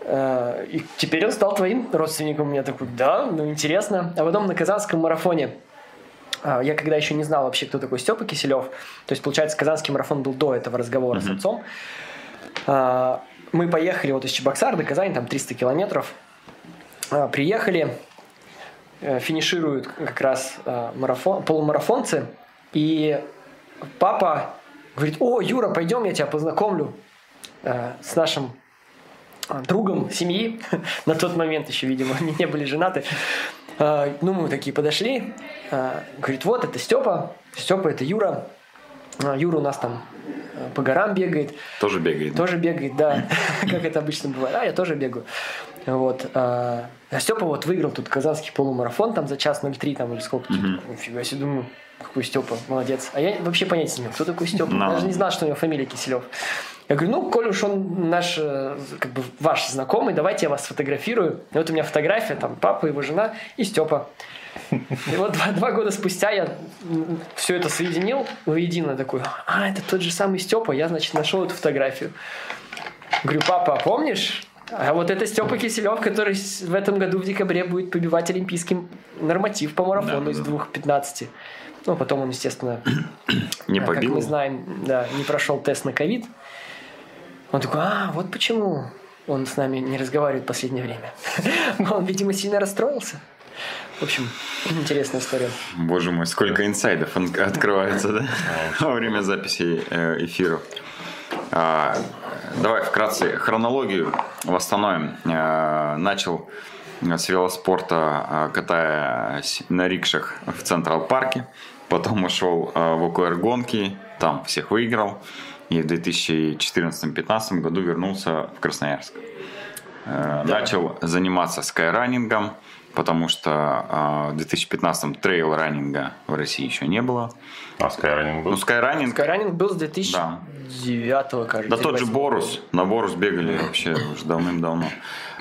Э, И теперь он стал твоим родственником. Я такой, да, ну интересно. А потом на Казанском марафоне а, я когда еще не знал вообще, кто такой Степа Киселев, то есть, получается, Казанский марафон был до этого разговора с отцом, а, мы поехали вот из Чебоксар до Казани, там 300 километров, приехали, э, финишируют как раз а, марафон, полумарафонцы, и папа говорит, о, Юра, пойдем, я тебя познакомлю э, с нашим а, другом семьи. *laughs* На тот момент еще, видимо, они не были женаты. А, Ну, мы такие подошли. А, Говорит, вот, это Степа. Степа, это Юра. А, Юра у нас там э, по горам бегает. Тоже бегает. Тоже бегает, да. *laughs* Как это обычно бывает. А, я тоже бегаю. Вот. А Степа вот выиграл тут казанский полумарафон там за час 03 там или сколько. Нифига себе, думаю, какой Степа, молодец. А я вообще понятия не имел, кто такой Степа. Да. Даже не знал, что у него фамилия Киселев. Я говорю, ну, коль уж он наш, э, как бы ваш знакомый, давайте я вас сфотографирую. И вот у меня фотография, там, папа, его жена и Степа. И вот два, два года спустя я все это соединил воедино такой, а, это тот же самый Степа, я, значит, нашел эту фотографию. Говорю, папа, а помнишь? А вот это Степа Киселев, который в этом году в декабре будет побивать олимпийский норматив по марафону Да, из да, да. 2.15. Ну, потом он, естественно, Не а, Как побил. мы знаем, да, не прошел тест на ковид. Он такой, а, вот почему он с нами не разговаривает в последнее время. *laughs* Он, видимо, сильно расстроился. В общем, интересная история. Боже мой, сколько инсайдов открывается, да? *laughs* Во время записи э, эфиров. Давай вкратце хронологию восстановим. Э, Начал с велоспорта, э, катаясь на рикшах в Централ Парке. Потом ушел э, в ОКР гонки, там всех выиграл. И в 2014-2015 году вернулся в Красноярск. Э, Начал заниматься скайранингом. Потому что а, в 2015-м трейл-раннинга в России еще не было. А Скайранинг был? Ну, скайранинг... Скайранинг был с 2009 кажется. Да тот же 2008. Борус. На Борус бегали вообще уже давным-давно.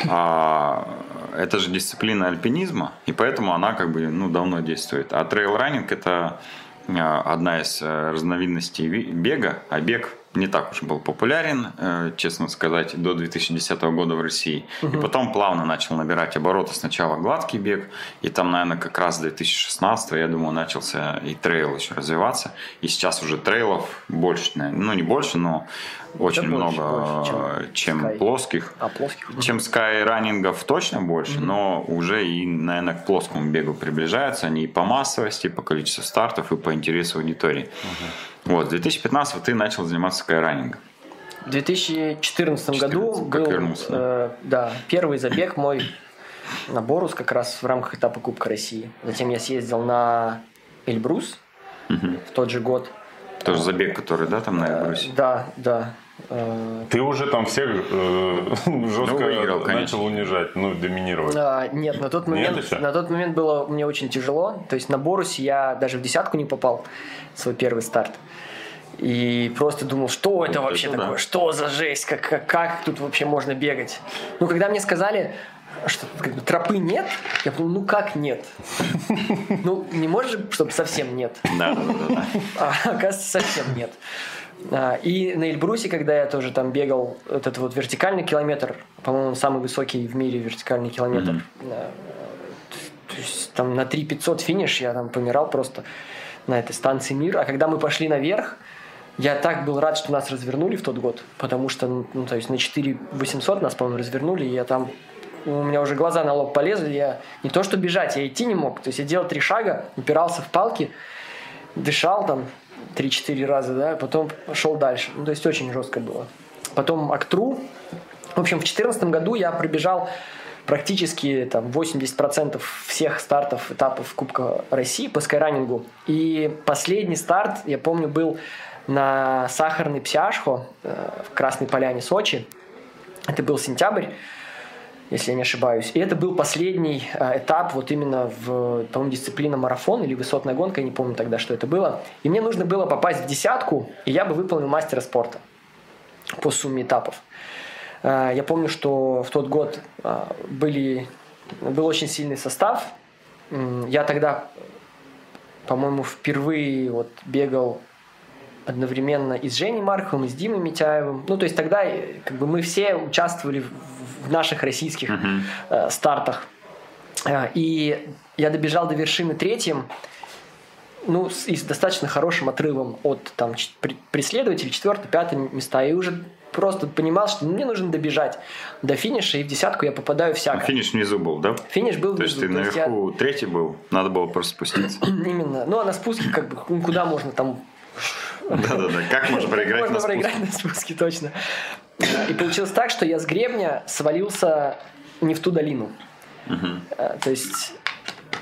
А, это же дисциплина альпинизма, и поэтому она как бы ну, давно действует. А трейл-раннинг это а, одна из э, разновидностей ви- бега, а бег не так уж был популярен, э, честно сказать, до 2010 года в России. И потом плавно начал набирать обороты. Сначала гладкий бег, и там, наверное, как раз с 2016, я думаю, начался и трейл еще развиваться. И сейчас уже трейлов больше, наверное, ну не больше, но очень много, больше, э, чем, Sky. плоских. А, плоских? Чем скайранингов точно больше, но уже и, наверное, к плоскому бегу приближаются они и по массовости, и по количеству стартов, и по интересу аудитории. Вот, с 2015 ты начал заниматься скайранингом. В 2014 году 14, как был э, да, первый забег мой на Борус как раз в рамках этапа Кубка России. Затем я съездил на Эльбрус в тот же год. Тоже забег, который, да, там на Эльбрусе? Да, да. Э, Ты уже там всех э, *laughs* жестко выиграл, конечно. начал унижать, ну, доминировать. а, нет, на тот Нет момент, еще? на тот момент было мне очень тяжело. То есть на Борусе я даже в десятку не попал свой первый старт. И просто думал, что это Вот вообще это да. такое, что за жесть, как, как, как тут вообще можно бегать. Ну, когда мне сказали, что как бы, тропы нет, я подумал, ну как нет? Ну, не может же, чтобы совсем нет. Да, да, да, да. А оказывается, совсем нет. А, И на Эльбрусе, когда я тоже там бегал, вот этот вот вертикальный километр, по-моему, самый высокий в мире вертикальный километр. А, То есть там на 3 500 финиш, я там помирал просто на этой станции Мир. А когда мы пошли наверх, я так был рад, что нас развернули в тот год, потому что, ну, то есть на 4 800 нас, по-моему, развернули, и я там у меня уже глаза на лоб полезли, я не то что бежать, я идти не мог. То есть я делал три шага, упирался в палки, дышал там 3-4 раза, да, потом шел дальше. Ну, то есть очень жестко было. Потом Актру. В общем, в 2014 году я пробежал практически там 80% всех стартов, этапов Кубка России по скайранингу. И последний старт, я помню, был на Сахарный Псяшхо э, в Красной Поляне, Сочи. Это был сентябрь если я не ошибаюсь. И это был последний э, этап вот именно в, по-моему, дисциплина марафон или высотная гонка, я не помню тогда, что это было. И мне нужно было попасть в десятку, и я бы выполнил мастера спорта по сумме этапов. Э, Я помню, что в тот год э, были, был очень сильный состав. Я тогда, по-моему, впервые вот бегал одновременно и с Женей Марковым, и с Димой Митяевым. Ну, то есть тогда э, как бы мы все участвовали в, наших российских э, стартах. Э, и я добежал до вершины третьим, ну, с, и с достаточно хорошим отрывом от там, преследователей, четвертое, пятое места. И уже просто понимал, что мне нужно добежать до финиша, и в десятку я попадаю А всяко. финиш внизу был, да? Финиш был То есть внизу, ты то есть я- наверху третий был, надо было просто спуститься. *clears throat* Именно. Ну, а на спуске как бы куда можно там Да-да-да, как можно *laughs* проиграть Можно на спуске? проиграть на спуске, точно. И получилось так, что я с гребня свалился не в ту долину. Э, То есть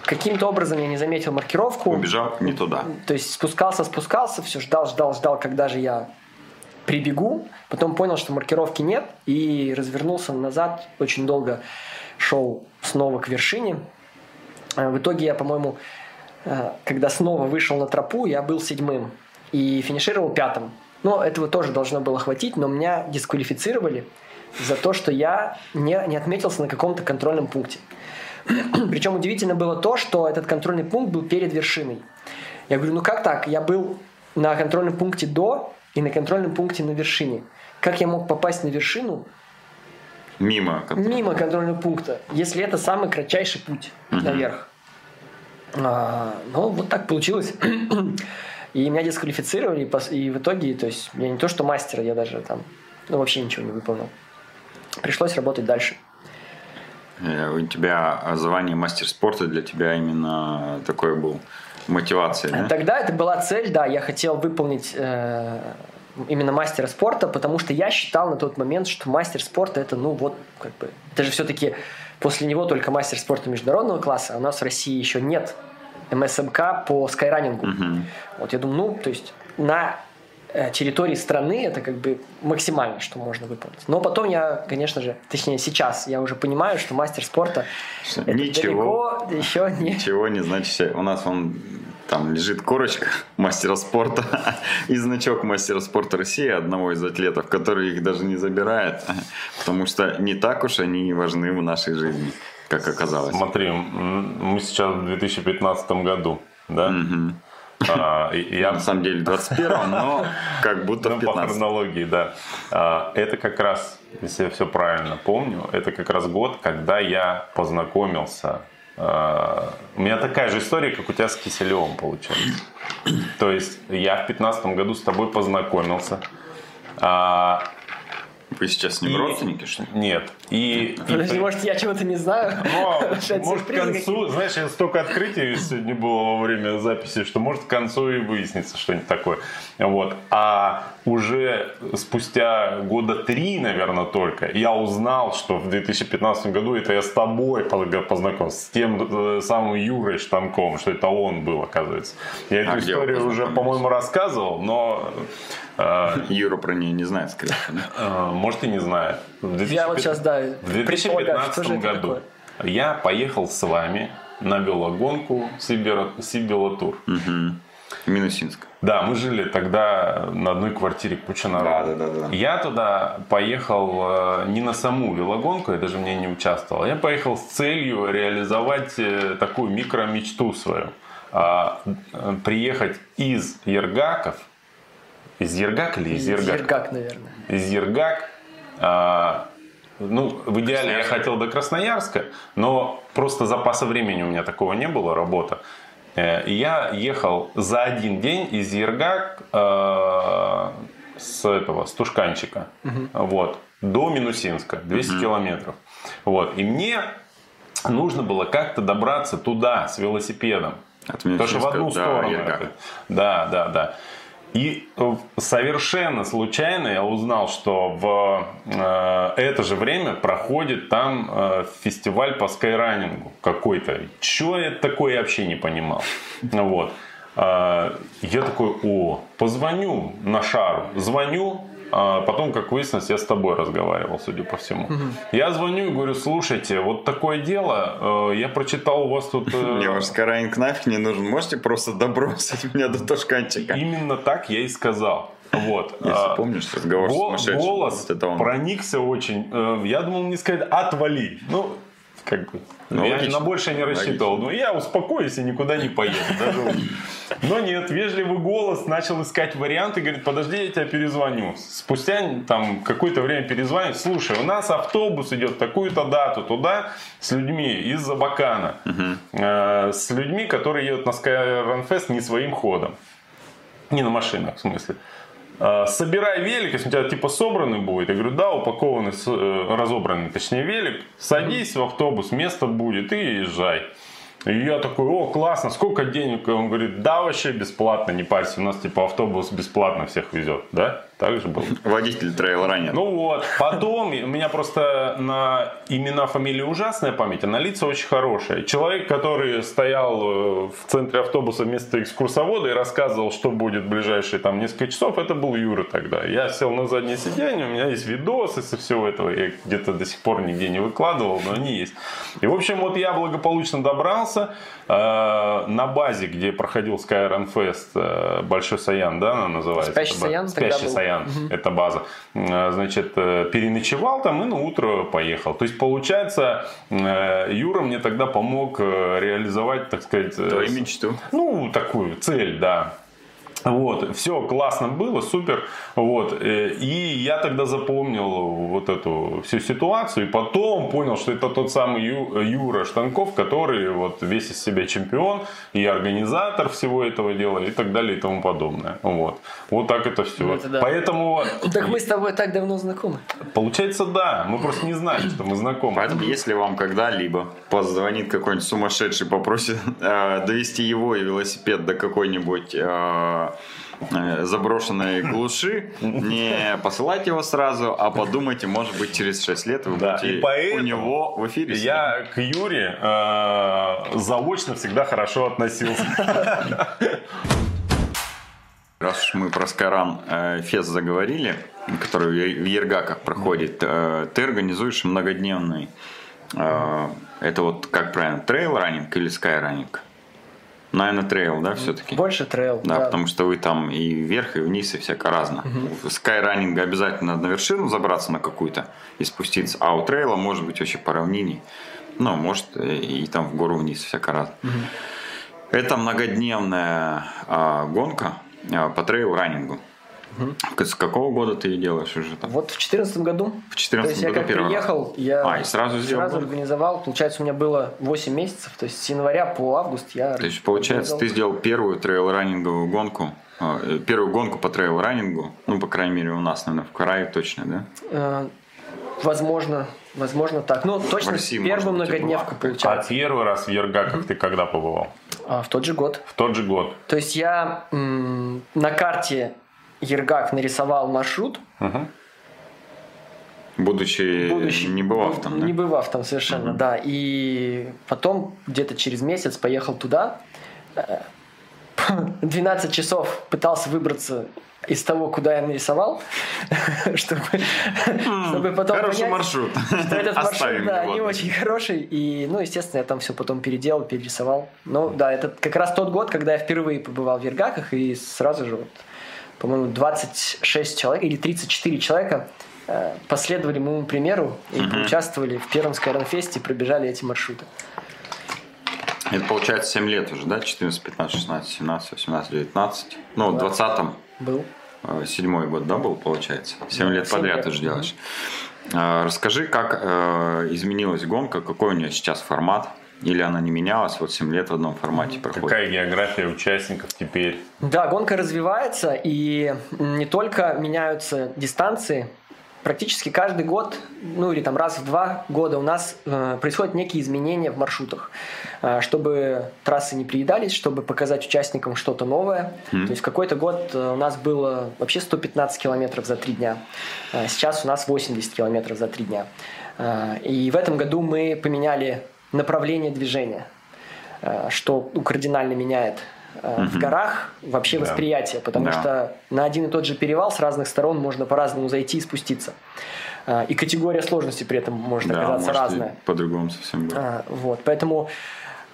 каким-то образом я не заметил маркировку. Убежал не туда. То есть спускался, спускался, все ждал, ждал, ждал, когда же я прибегу. Потом понял, что маркировки нет, и развернулся назад. Очень долго шел снова к вершине. Э, В итоге я, по-моему, э, когда снова вышел на тропу, я был седьмым и финишировал пятым. Но этого тоже должно было хватить, но меня дисквалифицировали за то, что я не, не отметился на каком-то контрольном пункте. *clears throat* Причем удивительно было то, что этот контрольный пункт был перед вершиной. Я говорю, ну как так? Я был на контрольном пункте до и на контрольном пункте на вершине. Как я мог попасть на вершину Мимо. мимо контрольного пункта, если это самый кратчайший путь наверх? А, ну, вот так получилось. *clears throat* И меня дисквалифицировали, и, в итоге, то есть, я не то что мастер, я даже там, ну, вообще ничего не выполнил. Пришлось работать дальше. Э, У тебя звание мастер спорта для тебя именно такой был мотивацией, да? Тогда это была цель, да, я хотел выполнить э, именно мастера спорта, потому что я считал на тот момент, что мастер спорта это, ну вот, как бы, это же все-таки после него только мастер спорта международного класса, а у нас в России еще нет МСМК по скайранингу. Вот я думаю, ну, то есть на э, территории страны это как бы максимально, что можно выполнить. Но потом я, конечно же, точнее сейчас я уже понимаю, что мастер спорта это Ничего. далеко еще не... Ничего не значит. У нас он там лежит корочка *laughs* мастера спорта *laughs* и значок мастера спорта России, одного из атлетов, который их даже не забирает, *laughs* потому что не так уж они важны в нашей жизни, как оказалось. Смотри, мы сейчас в 2015 году, да? А, *laughs* я На самом деле 21 но как будто Ну, по 15 хронологии, да. А, Это как раз, если я все правильно помню, это как раз год, когда я познакомился. а, У меня такая же история, как у тебя с Киселевым получается. *clears throat* То есть я в 15 году с тобой познакомился. А, Вы сейчас с ним И- родственники, что ли? Нет. И, и Подожди, при- может, я чего-то не знаю? Но, Опять может, к концу, знаешь, я столько открытий сегодня было во время записи, что может к концу и выяснится что-нибудь такое. Вот. А уже спустя года три, наверное, только, я узнал, что в 2015 году это я с тобой познакомился, с тем э, самым Юрой Штанком, что это он был, оказывается. Я эту А историю уже, по-моему, рассказывал, но э, Юра про нее не знает, скорее всего. э, может и не знает. Я вот 2015 сейчас, да, в предполагаю, что же 2015 это году я поехал с вами на велогонку Сибиро- Сибилотур. Мгм. Минусинск. Да, мы жили тогда на одной квартире куча народу. Да, да, да, да. Я туда поехал э, не на саму велогонку, я даже в ней не участвовал. Я поехал с целью реализовать э, такую микромечту свою. А, э, приехать из Ергаков, из Ергак или из Ергак? Ергак, наверное. из Ергак. Ну, в идеале я хотел до Красноярска, но просто запаса времени у меня такого не было, работа. Э, я ехал за один день из Ергак э, с этого, с Тушканчика, вот, до Минусинска, 200 километров. Вот, и мне нужно было как-то добраться туда с велосипедом. От Потому что в одну Минусинска сторону. Ергак. это. Да, да, да. И э, совершенно случайно я узнал, что в э, это же время проходит там э, фестиваль по скайранингу какой-то. Что это такое, я вообще не понимал. Вот. Я такой, о, позвоню на шару. Звоню, а потом, как выяснилось, я с тобой разговаривал, судя по всему. Я звоню и говорю, слушайте, вот такое дело, э, я прочитал у вас тут... э, *laughs* Мне ваш скайрайнинг нафиг не нужен. Можете просто добросить *laughs* меня до Тошканчика? Именно так я и сказал. Вот. Если А, помнишь разговор с Гол- сумасшедшим. голос вот это он. проникся очень. Э, Я думал мне сказать «отвали». Ну, как бы. Ну, я логично. на больше не рассчитывал. Ну, я успокоюсь и никуда не поеду. даже. Но нет, вежливый голос начал искать варианты. Говорит, подожди, я тебя перезвоню. Спустя там какое-то время перезвонит. Слушай, у нас автобус идет такую-то дату туда с людьми из Забакана. Э, С людьми, которые едут на Sky Fest не своим ходом. Не на машинах, в смысле. Собирай велик, если у тебя типа собранный будет. Я говорю, да, упакованный, э, разобранный, точнее, велик. Садись в автобус, место будет и езжай. И я такой, о, классно, сколько денег? Он говорит, да, вообще бесплатно, не парься, у нас типа автобус бесплатно всех везет, да? Так же было. Водитель трейл-раннер. Ну вот, потом у меня просто на имена, фамилии ужасная память, а на лица очень хорошая. Человек, который стоял э, в центре автобуса вместо экскурсовода и рассказывал, что будет в ближайшие там несколько часов, это был Юра тогда. Я сел на заднее сиденье, у меня есть видосы со всего этого, я где-то до сих пор нигде не выкладывал, но они есть. И в общем, вот я благополучно добрался на базе, где проходил Skyrim Fest, э, Большой Саян, да, она называется? Спящий Саян тогда Спящий был. Саян, это база. Э, Значит, э, переночевал там и на утро поехал. То есть, получается, э, Юра мне тогда помог э, реализовать, так сказать, э, Твою мечту. ну, такую цель, да. Вот, все классно было, супер. Вот, э, и я тогда запомнил вот эту всю ситуацию, и потом понял, что это тот самый Ю- Юра Штанков, который вот весь из себя чемпион и организатор всего этого дела и так далее и тому подобное. Вот, вот так это все. Ну, это да. Поэтому Так мы с тобой так давно знакомы. получается, да, мы просто не знали, что мы знакомы. Поэтому, если вам когда-либо позвонит какой-нибудь сумасшедший, попросит э, довести его и велосипед до какой-нибудь э, э, заброшенной глуши, не посылайте его сразу, а подумайте, может быть, через 6 лет вы Да, будете и у него в эфире. Я к Юре э, заочно всегда хорошо относился. раз уж мы про Skyrun э, Fest заговорили, который в Ергаках проходит, э, ты организуешь многодневный, э, это вот как правильно, трейл-раннинг или скайраннинг? Наверное, трейл, да, все-таки? Больше трейл, да, да. потому что вы там и вверх, и вниз, и всяко разно. Угу. В скайраннинга обязательно надо на вершину забраться на какую-то и спуститься, а у трейла может быть вообще по равнине. Ну, может, и, и там в гору вниз, всяко разно. Угу. Это многодневная а, гонка а, по трейл-раннингу. Угу. С какого года ты ее делаешь уже там? Вот в четырнадцатом году. В четырнадцатом году я как приехал, раз. я а, и сразу, сделал сразу организовал. Получается, у меня было 8 месяцев, то есть с января по август я То есть, получается, ты сделал первую трейл-раннинговую гонку, а, э, первую гонку по трейл-раннингу, ну, по крайней мере, у нас, наверное, в крае точно, да? Э, возможно, возможно так. Ну, точно России, первую многодневку была. А получается. первый раз в Ергаках ты когда побывал? А, в тот же год. В тот же год. То есть я м, на карте Ергак нарисовал маршрут, Мгм. Будучи, будущий, не бывав там, да? Не бывав там совершенно, Мгм. да. И потом где-то через месяц поехал туда. Э, *laughs* 12 часов пытался выбраться из того, куда я нарисовал, *laughs* чтобы, чтобы потом Хороший понять, маршрут. *laughs* что этот маршрут Оставим да, его. не очень хороший. И, ну, естественно, я там все потом переделал, перерисовал. Ну, да, это как раз тот год, когда я впервые побывал в Ергаках, и сразу же, вот, по-моему, 26 человек или 34 человека э, последовали моему примеру и поучаствовали в первом Скайрон-фесте и пробежали эти маршруты. Это получается 7 лет уже, да? 14, 15, 16, 17, 18, 19. Ну, в Да. 20-м, Был. э, седьмой год, да, был, получается? 7 Да, лет семь подряд лет. ты же делаешь. А, Расскажи, как э, изменилась гонка, какой у нее сейчас формат? Или она не менялась, вот 7 лет в одном формате проходит? Какая география участников теперь? Да, гонка развивается, и не только меняются дистанции, практически каждый год, ну или там раз в два года у нас э, происходят некие изменения в маршрутах, э, чтобы трассы не приедались, чтобы показать участникам что-то новое. То есть какой-то год э, у нас было вообще 115 километров за три дня, Э, сейчас у нас 80 километров за три дня. Э, и в этом году мы поменяли направление движения, э, что ну, кардинально меняет э, в горах вообще Да. восприятие, потому Да. что на один и тот же перевал с разных сторон можно по-разному зайти и спуститься. А, И категория сложности при этом может Да, оказаться может, разная. по-другому совсем будет. А, Вот, поэтому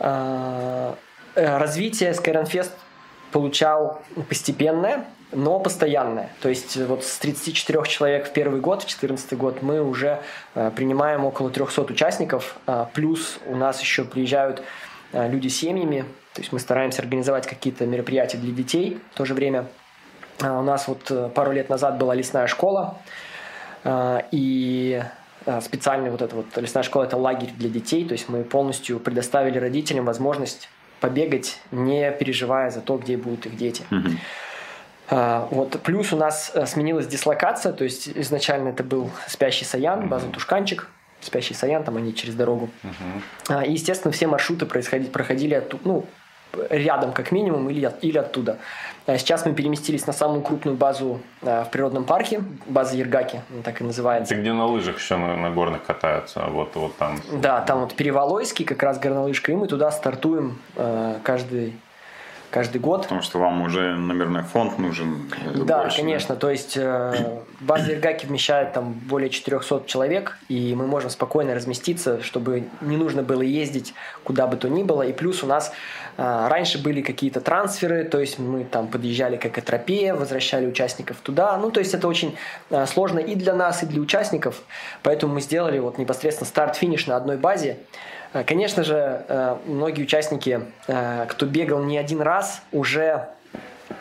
э, развитие Skyrim получал постепенное, но постоянное. То есть э, вот с 34 человек в первый год, в 2014 год, мы уже э, принимаем около 300 участников, а, плюс у нас еще приезжают э, люди с семьями, то есть мы стараемся организовать какие-то мероприятия для детей в то же время. А, У нас вот пару лет назад была лесная школа, и специальная вот эта вот лесная школа – это лагерь для детей, то есть мы полностью предоставили родителям возможность побегать, не переживая за то, где будут их дети. Мгм. А, Вот. Плюс у нас э, сменилась дислокация, то есть изначально это был спящий Саян, база Тушканчик, спящий Саян, там они через дорогу. А, И, естественно, все маршруты происходи- проходили оттуда, ну, рядом как минимум или, от- или оттуда. А Сейчас мы переместились на самую крупную базу в природном парке, база Ергаки, так и называется. Это где на лыжах еще на, на горных катаются, вот, вот там. Да, там вот Переволойский, как раз горнолыжка, и мы туда стартуем э, каждый, каждый год. Потому что вам уже номерной фонд нужен. Да, больше, конечно. То есть э, база Иргаки вмещает там более 400 человек, и мы можем спокойно разместиться, чтобы не нужно было ездить куда бы то ни было. И плюс у нас э, раньше были какие-то трансферы, то есть мы там подъезжали как Атропея, возвращали участников туда. Ну, то есть это очень э, сложно и для нас, и для участников. Поэтому мы сделали вот непосредственно старт-финиш на одной базе. Э, Конечно же, э, многие участники, э, кто бегал не один раз, уже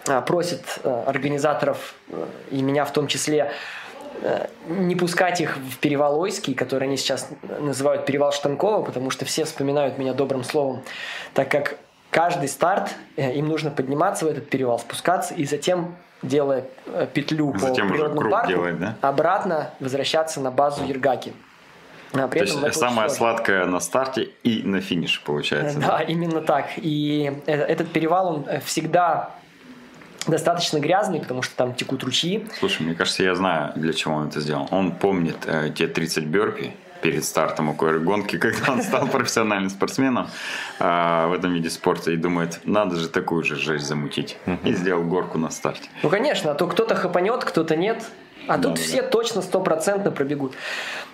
а, э, организаторов э, и меня в том числе не пускать их в перевал Ойский, который они сейчас называют перевал Штанкова, потому что все вспоминают меня добрым словом, так как каждый старт им нужно подниматься в этот перевал, спускаться и затем делая петлю по Затем уже природному парку, делать, да? обратно возвращаться на базу Ергаки. А при То этом есть это самое сложно. сладкое на старте и на финише получается. Да, именно так. И э- этот перевал, он э, всегда достаточно грязный, потому что там текут ручьи. Слушай, мне кажется, я знаю, для чего он это сделал. Он помнит э, те 30 бёрпи перед стартом гонки, *laughs* когда он стал профессиональным спортсменом а, в этом виде спорта и думает, надо же такую же жесть замутить. И сделал горку на старте. Ну, конечно, а то кто-то хапанет, кто-то нет. А тут да, все точно стопроцентно пробегут.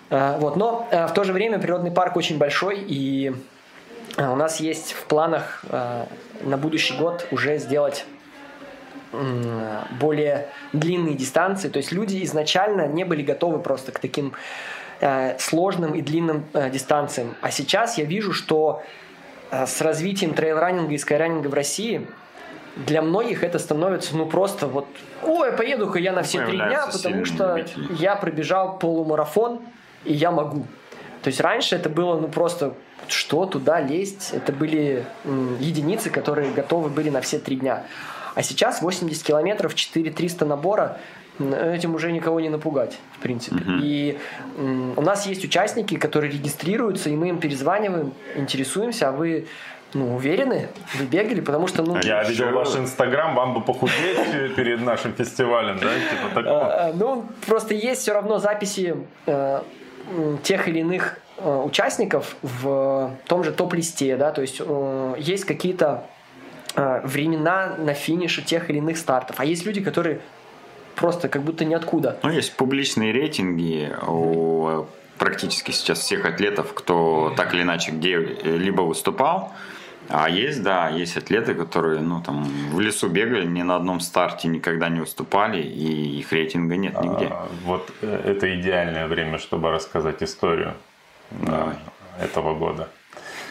А, вот, но а, в то же время природный парк очень большой, и а, у нас есть в планах на будущий год уже сделать более длинные дистанции. То есть люди изначально не были готовы просто к таким сложным и длинным дистанциям. А сейчас я вижу, что с развитием трейл-раннинга и скайраннинга в России для многих это становится ну просто вот, ой, поеду-ка я на все три дня, потому что любители. я пробежал полумарафон и я могу. То есть раньше это было ну просто что туда лезть, это были м, единицы, которые готовы были на все три дня. А сейчас 80 километров, 4300 набора, этим уже никого не напугать, в принципе. Uh-huh. И м, у нас есть участники, которые регистрируются, и мы им перезваниваем, интересуемся, а вы ну, уверены? Вы бегали? Потому что, ну... Я видел ваш инстаграм, вам бы похудеть *laughs* перед нашим фестивалем, да? Типа такого. А, ну, просто есть все равно записи э, тех или иных э, участников в том же топ-листе, да, то есть э, есть какие-то времена на финише тех или иных стартов. А есть люди, которые просто как будто ниоткуда. Ну, есть публичные рейтинги у практически сейчас всех атлетов, кто так или иначе где-либо выступал. А есть, да, есть атлеты, которые, ну, там, в лесу бегали, ни на одном старте никогда не выступали, и их рейтинга нет нигде. А, вот э, это идеальное время, чтобы рассказать историю Давай. этого года.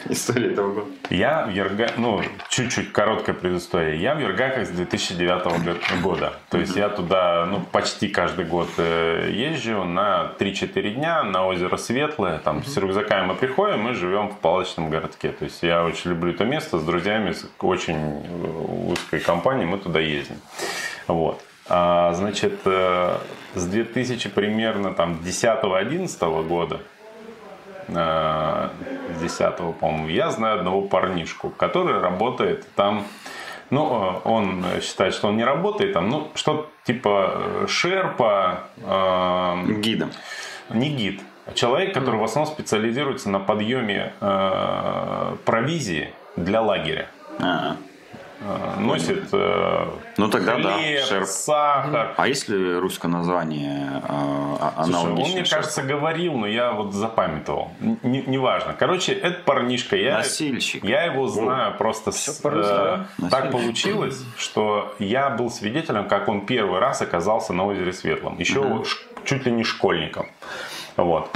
*laughs* История этого года. Я в Ерга... ну, чуть-чуть короткая предыстория. Я в Ергаках с 2009 года. То есть я туда ну, почти каждый год э, езжу на 3-4 дня на озеро Светлое. Там с рюкзаками мы приходим, мы живем в палочном городке. То есть я очень люблю это место. С друзьями, с очень э, узкой компанией мы туда ездим. Вот. А, значит, э, с 2000 примерно там 10-11 года с 10 по-моему, я знаю одного парнишку, который работает там, ну, он считает, что он не работает там, ну, что типа э, шерпа. Э, Гидом. Не гид, а человек, который в основном специализируется на подъеме э, провизии для лагеря. А-а. Э, носит э, ну, тогда хлеб, да, шерп. сахар. А есть ли русское название э, Слушай, он мне шерпу? кажется говорил, но я вот запамятовал. Неважно. Не Короче, этот парнишка, я, Носильщик. я его знаю О, просто с, э, так получилось, что я был свидетелем, как он первый раз оказался на озере Светлом. Еще угу. чуть ли не школьником. Вот.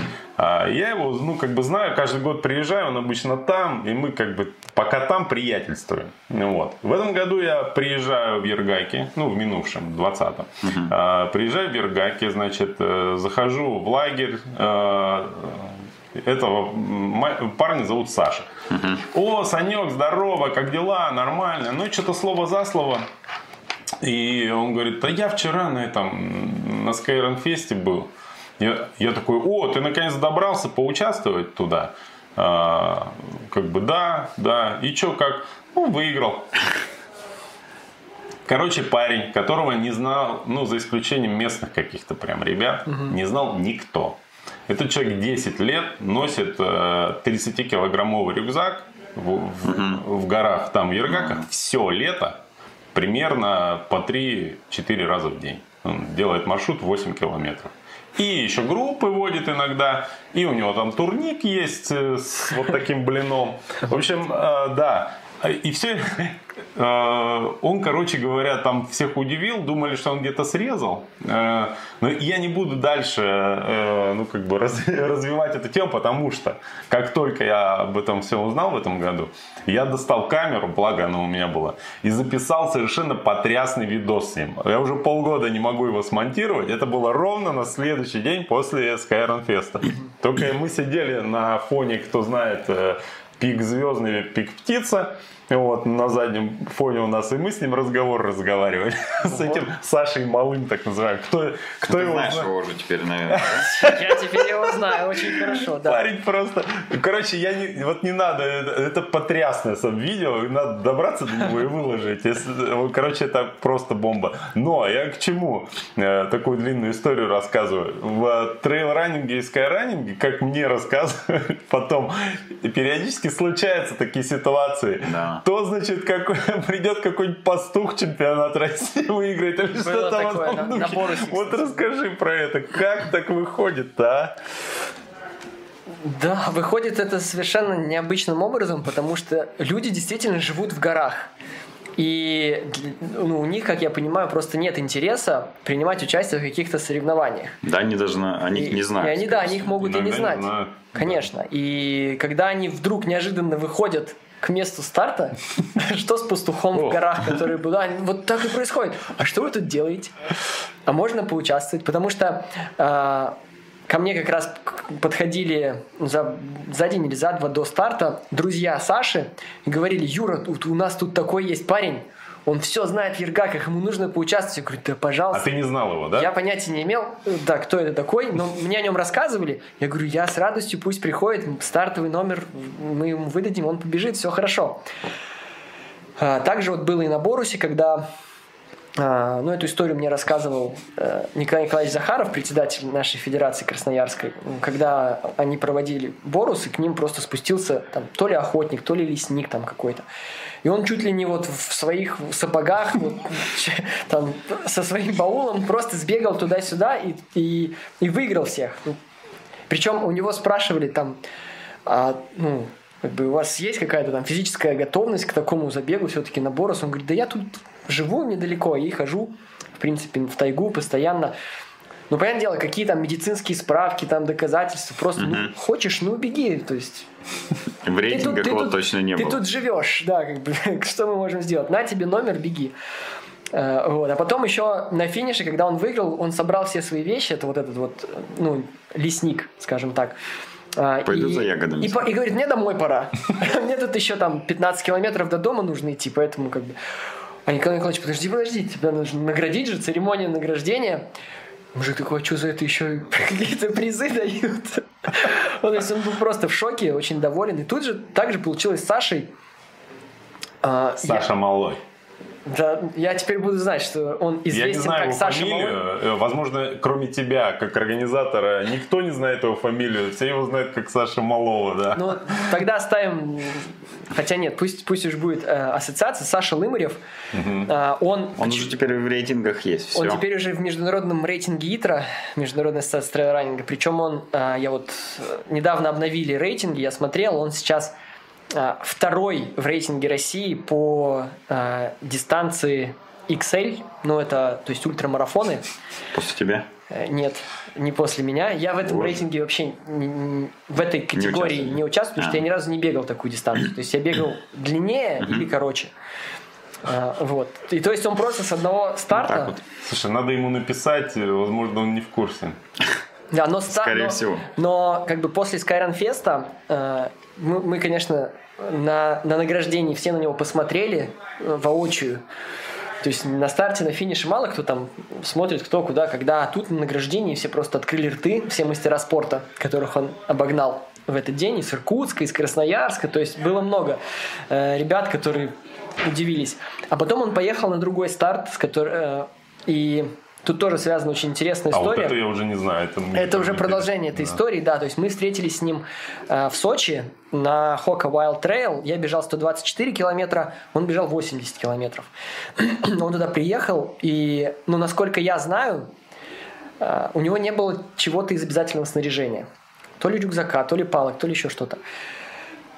А я его, ну, как бы знаю, каждый год приезжаю, он обычно там, и мы как бы пока там приятельствуем. Ну, вот. В этом году я приезжаю в Ергаки, ну, в минувшем, 20-м. Uh-huh. А, приезжаю в Ергаки, значит, э, захожу в лагерь, а, этого парня зовут Саша. Uh-huh. О, Санек, здорово, как дела, нормально. Ну, что-то слово за слово. И он говорит, да я вчера на этом, на Skyrim Фесте был. Я, я такой, о, ты наконец добрался поучаствовать туда. А, как бы да, да. И что, как? Ну, выиграл. Короче, парень, которого не знал, ну, за исключением местных каких-то прям ребят, угу. не знал никто. Этот человек 10 лет носит э, 30-килограммовый рюкзак в, в, угу. в горах, там в Ергаках, угу. все лето, примерно по 3-4 раза в день. Он делает маршрут 8 километров. И еще группы водит иногда. И у него там турник есть э, с вот таким блином. В общем, э, да. И все, э, *laughs* он, короче говоря, там всех удивил, думали, что он где-то срезал. Но я не буду дальше, ну, как бы *laughs* развивать эту тему, потому что, как только я об этом все узнал в этом году, я достал камеру, благо она у меня была, и записал совершенно потрясный видос с ним. Я уже полгода не могу его смонтировать. Это было ровно на следующий день после Skyrim Fest. Только мы сидели на фоне, кто знает, пик звездный, пик птица. Вот, на заднем фоне у нас и мы с ним разговор разговаривали. *laughs* С этим Сашей Малым, так называемым. Кто, кто Ты его знаешь знает? его уже теперь, наверное. *laughs* Я теперь его знаю очень хорошо, да. Парень просто... Короче, я не, вот не надо, это, потрясное сам видео, надо добраться до него и выложить. Вот, короче, это просто бомба. Но я к чему э, такую длинную историю рассказываю? В трейл-раннинге и скайраннинге, как мне рассказывают *laughs* потом, периодически случаются такие ситуации. Да. То, значит, какой, *laughs* придет какой-нибудь пастух чемпионат России выиграет или что-то в такое, этом на- на духе. Борусе, Вот расскажи про это. Как так выходит-то, а? Да, выходит это совершенно необычным образом, потому что люди действительно живут в горах. И ну, у них, как я понимаю, просто нет интереса принимать участие в каких-то соревнованиях. Да, они даже на- о них И- не знают. И они, да, о них могут и Иногда не не знать. знают. Конечно. И когда они вдруг неожиданно выходят к месту старта, *laughs* что с пастухом в горах, который был, да, вот так и происходит. А что вы тут делаете? А можно поучаствовать? Потому что а, ко мне как раз подходили за, за день или за два до старта друзья Саши и говорили, Юра, тут у нас тут такой есть парень, он все знает в Ергаках, ему нужно поучаствовать. Я говорю, да А пожалуйста. ты не знал его, да? Я понятия не имел, э, да, кто это такой, но мне о нем рассказывали. Я говорю, я с радостью, пусть приходит, стартовый номер мы ему выдадим, он побежит, все хорошо. А, Также вот было и на Борусе, когда а, ну, эту историю мне рассказывал э, Николай Николаевич Захаров, председатель нашей федерации Красноярской. Когда они проводили Борус, и к ним просто спустился там, то ли охотник, то ли лесник там какой-то. И он чуть ли не вот в своих сапогах, *laughs* вот, там, со своим баулом просто сбегал туда-сюда и, и, и выиграл всех. Причем у него спрашивали там, а, ну, как бы у вас есть какая-то там физическая готовность к такому забегу все-таки на Борос? Он говорит, да я тут живу недалеко и хожу, в принципе, в тайгу постоянно. Ну, понятное дело, какие там медицинские справки, там доказательства. Просто, ну, хочешь, ну, беги. То есть, *laughs* В ты рейтингах его точно не ты было. тут живешь, да, как бы, *laughs* что мы можем сделать? На тебе номер, беги. Э, Вот. А потом еще на финише, когда он выиграл, он собрал все свои вещи, это вот этот вот, э, ну, лесник, скажем так. А, Пойду и- за ягодами. И, и говорит, мне домой пора. *laughs* Мне тут еще там 15 километров до дома нужно идти, поэтому как бы... А Николай Николаевич, подожди, подожди, тебя нужно наградить же, церемония награждения. Мужик такой, а что за это еще *laughs* какие-то призы дают? *laughs* Есть он был просто в шоке, очень доволен. И тут же также получилось с Сашей. А, Саша Малой. Да, я теперь буду знать, что он Я не известен знаю как его Саша фамилию. Малой. Э, Возможно, кроме тебя, как организатора, никто не знает его фамилию. Все его знают как Саша Малова, да. Ну, тогда оставим... Хотя нет, пусть, пусть уж будет э, ассоциация. Саша Лымарев, э, он... Он уже теперь в рейтингах есть. Все. Он теперь уже в международном рейтинге ИТРА, Международной ассоциации трейл-раннинга. Причем он, а, я вот э, недавно обновили рейтинги, я смотрел, он сейчас второй в рейтинге России по а, дистанции XL, ну это, то есть ультрамарафоны. После тебя. Э, Нет, не после меня. Я в этом Вот. рейтинге вообще не- не- в этой категории участвовали? не участвую, потому что А. я ни разу не бегал такую дистанцию. То есть я бегал длиннее или короче. А, Вот. И то есть он просто с одного старта. так вот. Слушай, надо ему написать, э, возможно, он не в курсе. Да, но Скорее но- всего. Но как бы после Skyrun Феста э, мы, мы, конечно, на, на награждении все на него посмотрели э, воочию. То есть на старте, на финише мало кто там смотрит, кто куда, когда. А тут на награждении все просто открыли рты, все мастера спорта, которых он обогнал в этот день из Иркутска, из Красноярска. То есть было много э, ребят, которые удивились. А потом он поехал на другой старт, с которой, э, и тут тоже связана очень интересная А вот история. это я уже не знаю. Это, Это уже продолжение этой интересно. истории, да. То есть мы встретились с ним э, в Сочи на Хока Wild Trail. Я бежал 124 километра, он бежал 80 километров. *clears throat* он туда приехал, и, ну, насколько я знаю, э, у него не было чего-то из обязательного снаряжения. То ли рюкзака, то ли палок, то ли еще что-то.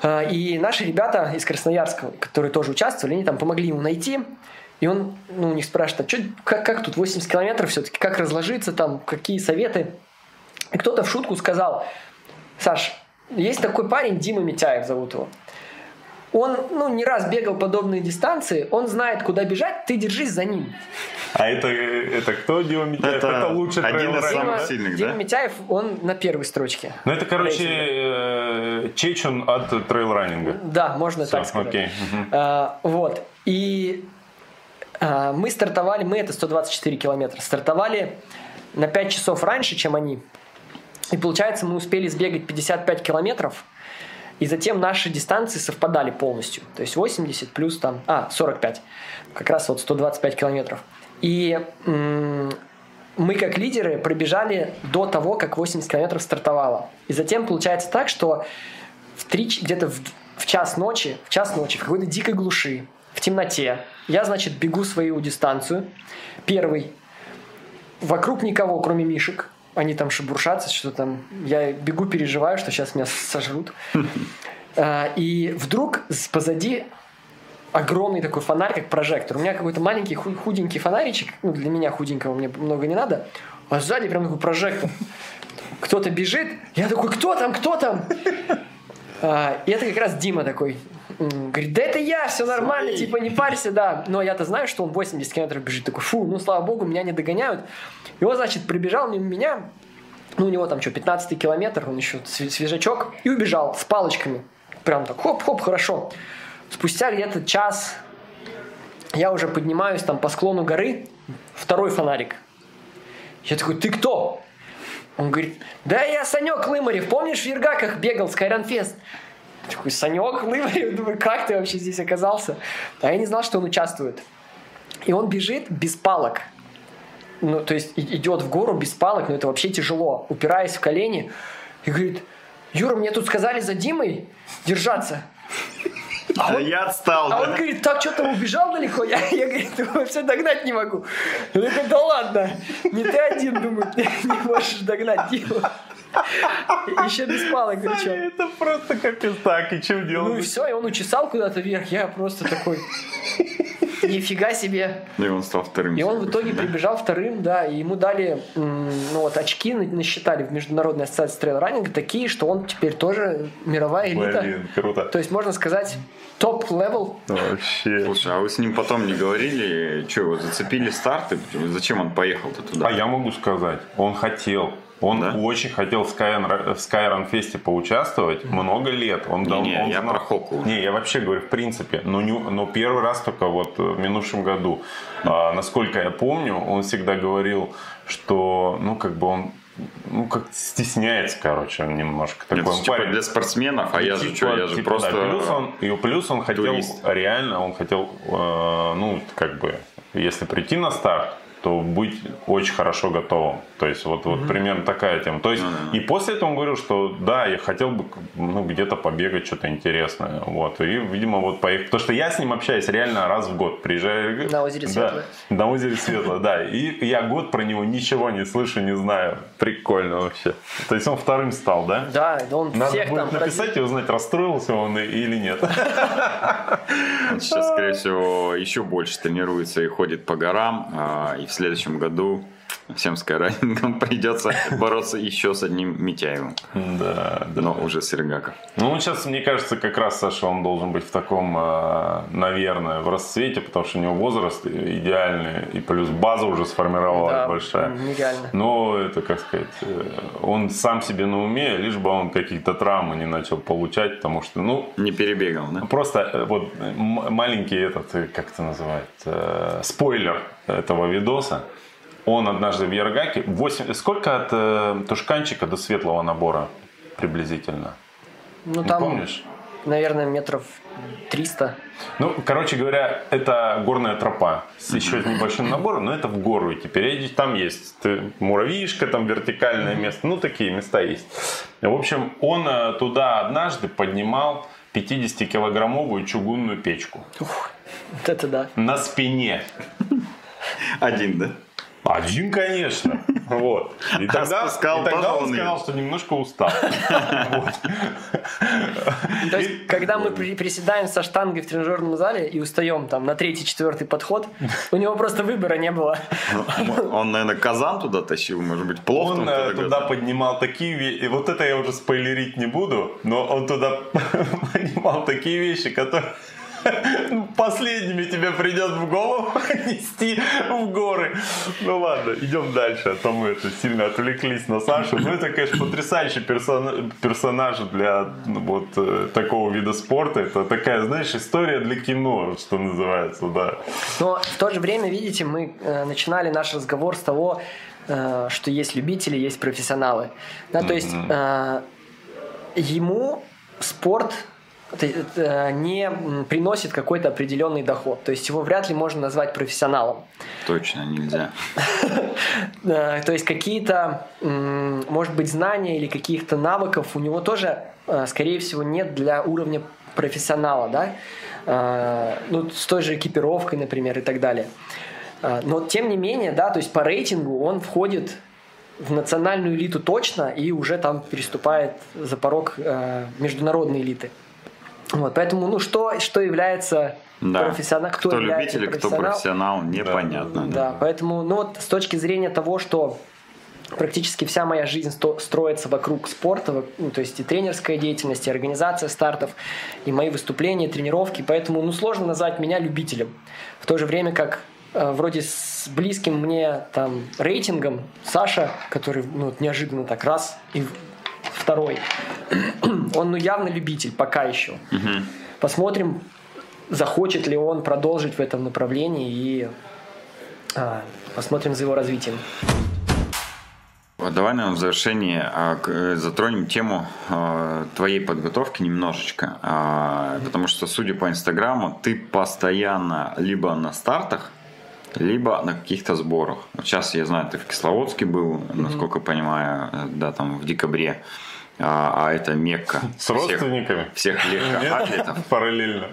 Э, И наши ребята из Красноярска, которые тоже участвовали, они там помогли ему найти. И он ну, у них спрашивает, а чё, как, как тут 80 километров все-таки, как разложиться там, какие советы. И кто-то в шутку сказал, Саш, есть такой парень, Дима Митяев зовут его. он, ну, не раз бегал подобные дистанции, он знает, куда бежать, ты держись за ним. А это, это кто, Дима Митяев? Это Это, лучший один из самых да? сильных, Дима да? Митяев, он на первой строчке. Ну, это, короче, э, Чечен от трейл-раннинга. Да, можно Всё, так сказать. окей. А, вот. И мы стартовали, мы это 124 километра, стартовали на 5 часов раньше, чем они. И получается, мы успели сбегать 55 километров, и затем наши дистанции совпадали полностью. То есть 80 плюс там, а, 45. Как раз вот 125 километров. И м, мы как лидеры пробежали до того, как 80 километров стартовало. И затем получается так, что в три, ч- где-то в, в час ночи, в час ночи, в какой-то дикой глуши, темноте, я, значит, бегу свою дистанцию. Первый. Вокруг никого, кроме мишек. Они там шебуршатся, что там. Я бегу, переживаю, что сейчас меня сожрут. *laughs* А, И вдруг позади огромный такой фонарь, как прожектор. У меня какой-то маленький ху- худенький фонаричек, ну, для меня худенького, мне много не надо, а сзади прям такой прожектор. Кто-то бежит, я такой, кто там, кто там? *laughs* А, и это как раз Дима такой, говорит, да это я, все нормально, Свои. типа не парься, да. Но я-то знаю, что он 80 километров бежит, такой, фу, ну слава богу, меня не догоняют. И он, значит, прибежал мимо меня, ну у него там что, 15 километр, он еще све- свежачок, и убежал с палочками. Прям так, хоп-хоп, хорошо. Спустя где-то час я уже поднимаюсь там по склону горы, второй фонарик. Я такой, ты кто? Он говорит, да я Санек Лымарев, помнишь в Ергаках бегал с Кайранфест? Такой, Санек Лымарев, *laughs* думаю, как ты вообще здесь оказался? А я не знал, что он участвует. И он бежит без палок. Ну, то есть идет в гору без палок, но это вообще тяжело, упираясь в колени. И говорит, Юра, мне тут сказали за Димой держаться. А я отстал, А он да? говорит, так что там убежал далеко? Я, я говорит, вообще догнать не могу. Я такой, да ладно, не ты один, думаю, не можешь догнать Диму. Еще без палок причем. Это просто капец так, и чем Ну и делать? все, и он учесал куда-то вверх, я просто такой, нифига себе. И он стал вторым. И он в итоге прибежал вторым, да, и ему дали, ну вот, очки на- насчитали в Международной ассоциации трейл-раннинга такие, что он теперь тоже мировая элита. Блин, круто. То есть, можно сказать, top level. Вообще. Слушай, а вы с ним потом не говорили, что его зацепили старты? Зачем он поехал-то туда? А я могу сказать, он хотел. Он Да? очень хотел в Skyrun, в Skyrun Фесте поучаствовать много лет. Он дал- Не-не, он я знал- про Хоку. Не, я вообще говорю, в принципе. Но, не- но первый раз только вот в минувшем году. А, насколько я помню, он всегда говорил, что, ну, как бы он ну, как стесняется, короче, он немножко. Такой он типа парень. для спортсменов, а я же Типа- что, я же типа, просто... да. Плюс он, и плюс он хотел, турист. реально, он хотел, э, ну, как бы, если прийти на старт, то быть очень хорошо готовым. То есть вот, вот примерно такая тема. То есть Ну-да. и после этого он говорил, что да, я хотел бы ну, где-то побегать что-то интересное. Вот. И, видимо, вот поехал. Потому что я с ним общаюсь реально раз в год. Приезжаю. На озере Да, Светлое. на озере Светлое, да. И я год про него ничего не слышу, не знаю. Прикольно вообще. То есть он вторым стал, да? Да, да он Надо всех будет там написать и узнать, расстроился он или нет. Он сейчас, скорее всего, еще больше тренируется и ходит по горам. а, И в следующем году всем скайранингам *laughs* придется бороться еще с одним Митяевым. Да, да. Но уже с Иргаков. Ну, он сейчас, мне кажется, как раз, Саша, он должен быть в таком, э, наверное, в расцвете, потому что у него возраст идеальный, и плюс база уже сформировалась Да, большая. нереально. Но это, как сказать, э, он сам себе на уме, лишь бы он какие-то травмы не начал получать, потому что, ну, Не перебегал, да? Просто э, вот маленький этот, э, как это называют, спойлер этого видоса. Он однажды в Яргаке, 8, сколько от э, тушканчика до светлого набора приблизительно? Ну Не там, помнишь? наверное, метров 300. Ну, короче говоря, это горная тропа с еще небольшим набором, но это в гору идти. Перейдешь, там есть муравьишка, там вертикальное место, ну, такие места есть. В общем, он э, туда однажды поднимал 50-килограммовую чугунную печку Ух, вот это да. на спине. Один, да? Один, конечно. Вот. И тогда, спускал и тогда он сказал, что немножко устал. То есть, когда мы при- приседаем со штангой в тренажерном зале и устаем там на третий, четвертый подход, у него просто выбора не было. Он, наверное, казан туда тащил, может быть, плов Он э, туда поднимал такие вещи, и вот это я уже спойлерить не буду, но он туда *laughs* поднимал такие вещи, которые последними тебе придет в голову *laughs* нести в горы. Ну ладно, идем дальше, а то мы это сильно отвлеклись на Сашу. Ну это, конечно, потрясающий персона- персонаж для ну, вот э, такого вида спорта. Это такая, знаешь, история для кино, что называется, да. Но в то же время, видите, мы э, начинали наш разговор с того, э, что есть любители, есть профессионалы. Да, то есть э, ему спорт не м, приносит какой-то определенный доход. То есть его вряд ли можно назвать профессионалом. Точно нельзя. *laughs* Э, То есть какие-то, может быть, знания или каких-то навыков у него тоже, э, скорее всего, нет для уровня профессионала, да? Э, Ну, с той же экипировкой, например, и так далее. Э, Но тем не менее, да, то есть по рейтингу он входит в национальную элиту точно и уже там переступает за порог э, международной элиты. Вот, поэтому, ну, что, что является Да. профессионалом, кто, Кто является любитель, кто профессионал, профессионал, непонятно. да, поэтому, ну вот с точки зрения того, что практически вся моя жизнь сто- строится вокруг спорта, ну, то есть и тренерская деятельность, и организация стартов, и мои выступления, тренировки, поэтому, ну, сложно назвать меня любителем. В то же время как э, вроде с близким мне там рейтингом Саша, который ну, неожиданно так раз и второй, он ну явно любитель пока еще. Посмотрим, захочет ли он продолжить в этом направлении и а, посмотрим за его развитием. Давай, наверное, в завершении а, э, затронем тему а, твоей подготовки немножечко. А, Потому что, судя по Инстаграму, ты постоянно либо на стартах, либо на каких-то сборах. Сейчас я знаю, ты в Кисловодске был, насколько понимаю, э, да, там в декабре. А, а это Мекка *laughs* С родственниками? всех легкоатлетов Параллельно.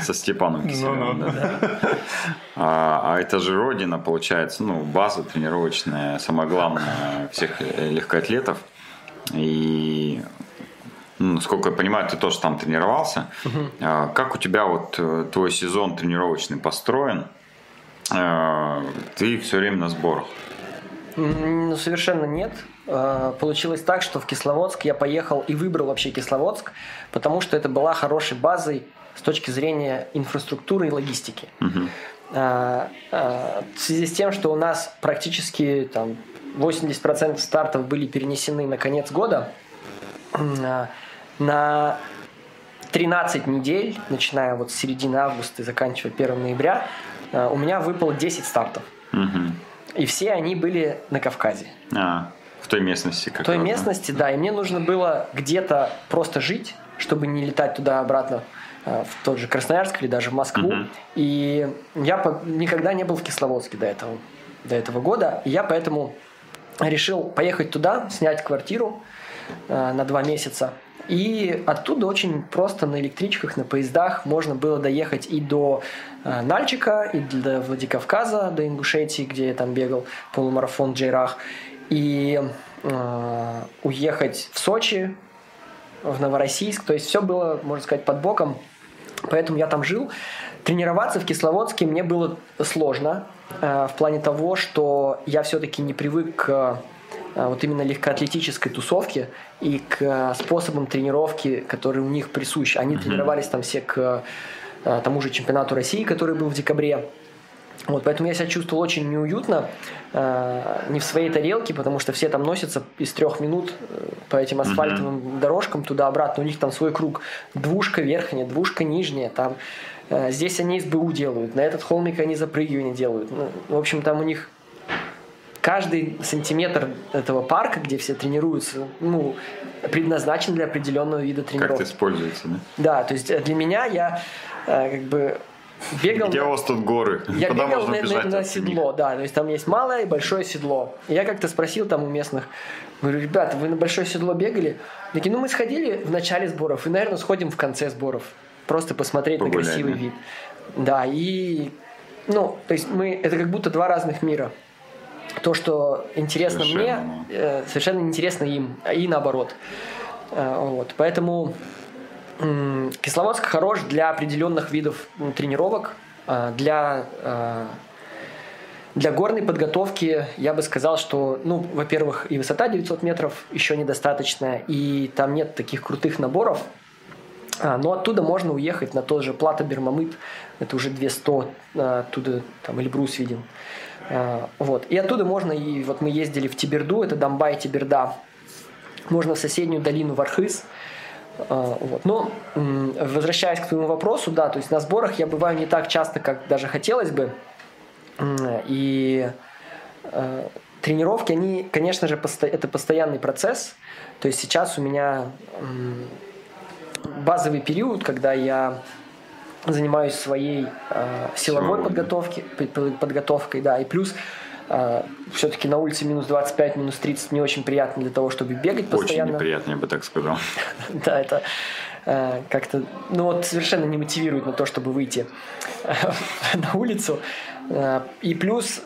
со Степаном Киселевым. Ну-ну. да, да. А, а это же родина, получается, ну, база тренировочная, самое главное всех легкоатлетов. И, ну, насколько я понимаю, ты тоже там тренировался. А, Как у тебя вот э, твой сезон тренировочный построен? А, Ты все время на сборах. Ну, совершенно нет. Э, Получилось так, что в Кисловодск я поехал и выбрал вообще Кисловодск, потому что это была хорошей базой с точки зрения инфраструктуры и логистики. Э, В связи с тем, что у нас практически там 80% стартов были перенесены на конец года, на 13 недель, начиная вот с середины августа и заканчивая 1 ноября, у меня выпало 10 стартов. Мгм. И все они были на Кавказе. А, в той местности как В той местности, да, и мне нужно было где-то просто жить, чтобы не летать туда-обратно э, в тот же Красноярск или даже в Москву. Мгм. И я никогда не был в Кисловодске до этого, до этого года, и я поэтому решил поехать туда, снять квартиру э, на два месяца. И оттуда очень просто на электричках, на поездах можно было доехать и до э, Нальчика, и до Владикавказа, до Ингушетии, где я там бегал полумарафон Джейрах, и э, уехать в Сочи, в Новороссийск. То есть все было, можно сказать, под боком. Поэтому я там жил. Тренироваться в Кисловодске мне было сложно э, в плане того, что я все-таки не привык к э, вот именно легкоатлетической тусовке и к э, способам тренировки, которые у них присущи. Они тренировались там все к э, тому же чемпионату России, который был в декабре. Вот, поэтому я себя чувствовал очень неуютно, э, не в своей тарелке, потому что все там носятся из трех минут э, по этим асфальтовым дорожкам туда-обратно. У них там свой круг. Двушка верхняя, двушка нижняя. Там, э, здесь они СБУ делают, на этот холмик они запрыгивание делают. Ну, в общем, там у них каждый сантиметр этого парка, где все тренируются, ну, предназначен для определенного вида Как тренировки. это используется, да? Да, то есть э, для меня я э, как бы бегал... Где у вас тут горы? Я Куда бегал можно на, на- на от них? седло, да, то есть там есть малое и большое седло. И я как-то спросил там у местных, говорю, ребята, вы на большое седло бегали? Такие, ну мы сходили в начале сборов и, наверное, сходим в конце сборов. Просто посмотреть Погулять, на красивый вид. Да, и, ну, то есть мы, это как будто два разных мира. то, что интересно Совершенно. мне, э, совершенно неинтересно им, и наоборот. Э, вот. Поэтому Кисловодск хорош для определенных видов тренировок, э, для э, для горной подготовки. Я бы сказал, что, ну, во-первых, и высота 900 метров еще недостаточная, и там нет таких крутых наборов, а, но оттуда можно уехать на тот же Плата Бермамыт, это уже 200, а, оттуда там Эльбрус виден. А, вот. И оттуда можно, и вот мы ездили в Тиберду, это Домбай, Тиберда, можно в соседнюю долину Вархыз, а, вот. Но возвращаясь к твоему вопросу, да, то есть на сборах я бываю не так часто, как даже хотелось бы, и э, тренировки, они, конечно же, это постоянный процесс. То есть сейчас у меня базовый период, когда я занимаюсь своей э, силовой Силовой, подготовки, подготовкой, да, и плюс все-таки на улице минус 25, минус 30 не очень приятно для того, чтобы бегать Очень постоянно. неприятно, я бы так сказал. *laughs* Да, это э, как-то, ну вот совершенно не мотивирует на то, чтобы выйти э, *laughs* на улицу. Э, И плюс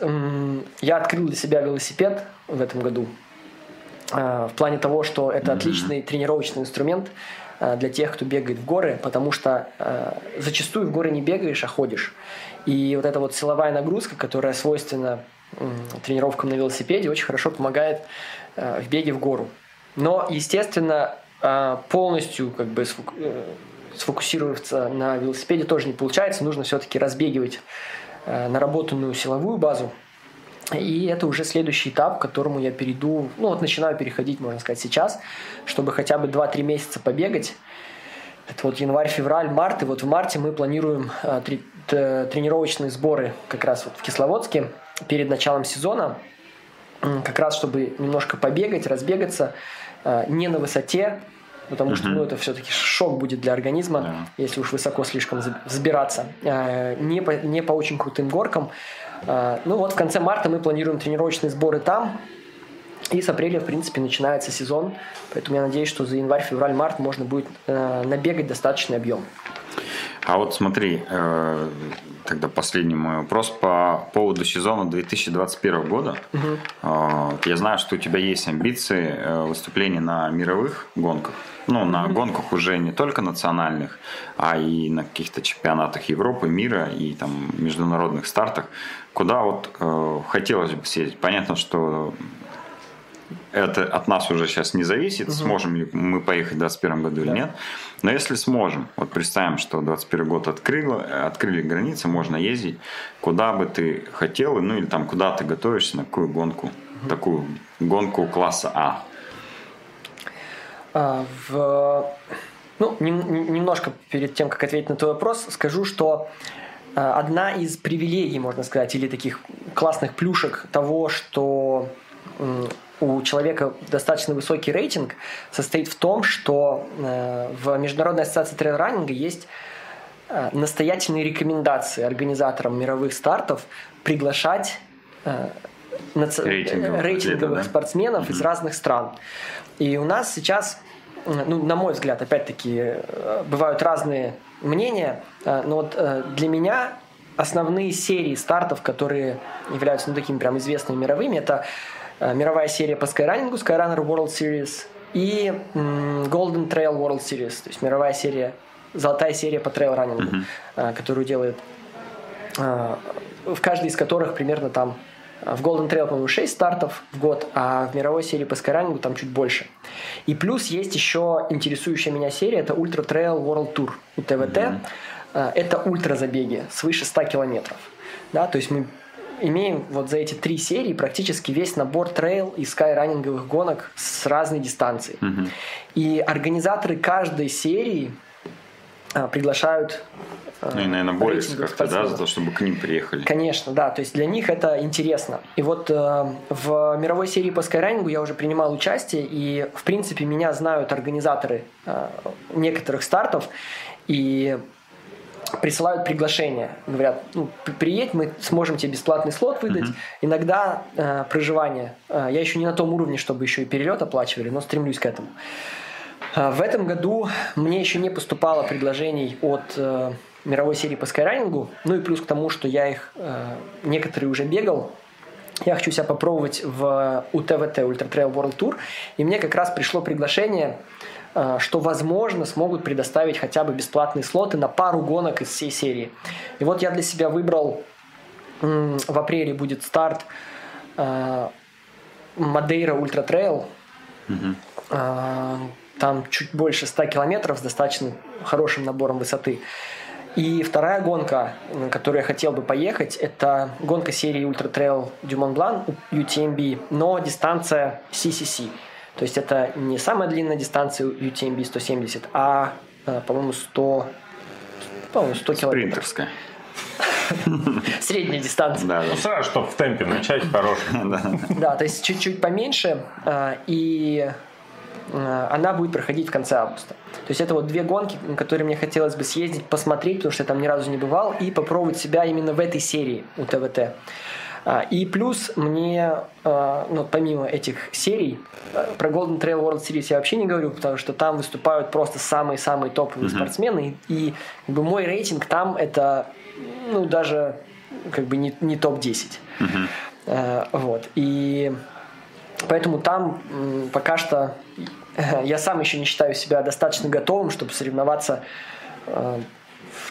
я открыл для себя велосипед в этом году. В плане того, что это отличный тренировочный инструмент для тех, кто бегает в горы, потому что зачастую в горы не бегаешь, а ходишь. И вот эта вот силовая нагрузка, которая свойственна тренировкам на велосипеде, очень хорошо помогает э, в беге в гору. Но, естественно, э, полностью как бы э, сфокусироваться на велосипеде тоже не получается. Нужно все-таки разбегивать наработанную силовую базу. И это уже следующий этап, к которому я перейду, ну вот начинаю переходить, можно сказать, сейчас, чтобы хотя бы 2-3 месяца побегать. Это вот январь, февраль, март. И вот в марте мы планируем тренировочные сборы как раз вот в Кисловодске перед началом сезона. Как раз чтобы немножко побегать, разбегаться. э, Не на высоте, потому что ну, это все-таки шок будет для организма, Да. если уж высоко слишком взбираться. Э, Не по, не по очень крутым горкам. Э, Ну вот в конце марта мы планируем тренировочные сборы там. И с апреля, в принципе, начинается сезон. Поэтому я надеюсь, что за январь, февраль, март можно будет набегать достаточный объем. А вот смотри, э, тогда последний мой вопрос по поводу сезона 2021 года. Э, вот Я знаю, что у тебя есть амбиции э, выступлений на мировых гонках. Ну, на гонках уже не только национальных, а и на каких-то чемпионатах Европы, мира и там международных стартах. Куда вот э, хотелось бы съездить? Понятно, что это от нас уже сейчас не зависит, сможем ли мы поехать в 2021 году или нет. Но если сможем, вот представим, что 2021 год открыло, открыли границы, можно ездить, куда бы ты хотел, ну или там куда ты готовишься, на какую гонку, такую гонку класса А. А, в... Ну, нем- нем- немножко перед тем, как ответить на твой вопрос, скажу, что а, одна из привилегий, можно сказать, или таких классных плюшек того, что у человека достаточно высокий рейтинг, состоит в том, что э, в Международной ассоциации трейл-раннинга есть э, настоятельные рекомендации организаторам мировых стартов приглашать э, наци- Рейтинговых рейтинговых да? спортсменов из разных стран. И у нас сейчас, ну, на мой взгляд, опять-таки, бывают разные мнения, но вот для меня основные серии стартов, которые являются ну, такими прям известными мировыми, это мировая серия по скайранингу, Skyrunner World Series, и Golden Trail World Series, то есть мировая серия, золотая серия по трейл-раннингу, э, которую делает э, в каждой из которых примерно там э, в Golden Trail, по-моему, 6 стартов в год, а в мировой серии по скайранингу там чуть больше. И плюс есть еще интересующая меня серия, это Ultra Trail World Tour, УТВТ. Э, Это ультразабеги свыше 100 километров. Да, то есть мы имеем вот за эти три серии практически весь набор трейл и скайранинговых гонок с разной дистанцией. И организаторы каждой серии э, приглашают э, Ну и, наверное, борются как-то, да, за то, чтобы к ним приехали. Конечно, да, то есть для них это интересно. И вот э, в мировой серии по скайранингу я уже принимал участие, и в принципе меня знают организаторы э, некоторых стартов, и присылают приглашение. Говорят, ну, при- приедь, мы сможем тебе бесплатный слот выдать. Иногда э, проживание. Э, я еще не на том уровне, чтобы еще и перелет оплачивали, но стремлюсь к этому. А, В этом году мне еще не поступало предложений от э, мировой серии по скайранингу. Ну и плюс к тому, что я их э, некоторые уже бегал. я хочу себя попробовать в УТВТ, Ультра Trail World Tour, и мне как раз пришло приглашение, э, что, возможно, смогут предоставить хотя бы бесплатные слоты на пару гонок из всей серии. И вот я для себя выбрал, в апреле будет старт э, Madeira Ultra Trail. Э, там чуть больше 100 километров с достаточно хорошим набором высоты. И вторая гонка, на которую я хотел бы поехать, это гонка серии Ultra-Trail du Mont-Blanc UTMB, но дистанция CCC. То есть это не самая длинная дистанция UTMB 170, а, э, по-моему, 100, по-моему, 100 километров. Спринтерская. *laughs* Средняя дистанция. Да, Ну, сразу, чтобы в темпе начать хороший. *laughs* Да, то есть чуть-чуть поменьше, э, и э, она будет проходить в конце августа. То есть это вот две гонки, на которые мне хотелось бы съездить, посмотреть, потому что я там ни разу не бывал, и попробовать себя именно в этой серии у ТВТ. А, И плюс мне, э, ну, помимо этих серий, э, про Golden Trail World Series я вообще не говорю, потому что там выступают просто самые-самые топовые спортсмены, и, как бы мой рейтинг там это, ну, даже как бы не, не топ-10. Э, Вот. И поэтому там пока что я сам еще не считаю себя достаточно готовым, чтобы соревноваться в,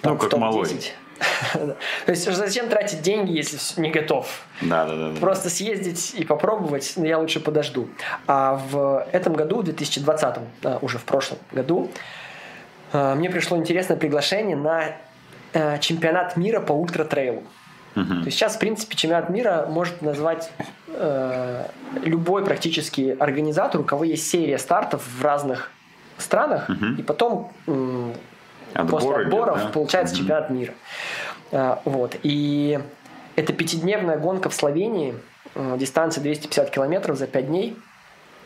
там, Ну, в как топ-10. малой. *laughs* То есть зачем тратить деньги, если не готов? Да, да, да. Просто съездить и попробовать, но я лучше подожду. А в этом году, в 2020, а, уже в прошлом году, а, мне пришло интересное приглашение на а, чемпионат мира по ультра-трейлу. То есть сейчас, в принципе, чемпионат мира может назвать э, любой практически организатор, у кого есть серия стартов в разных странах, и потом Отбор после идет, отборов да? получается чемпионат мира. А, Вот. И это пятидневная гонка в Словении, э, дистанция 250 километров за 5 дней,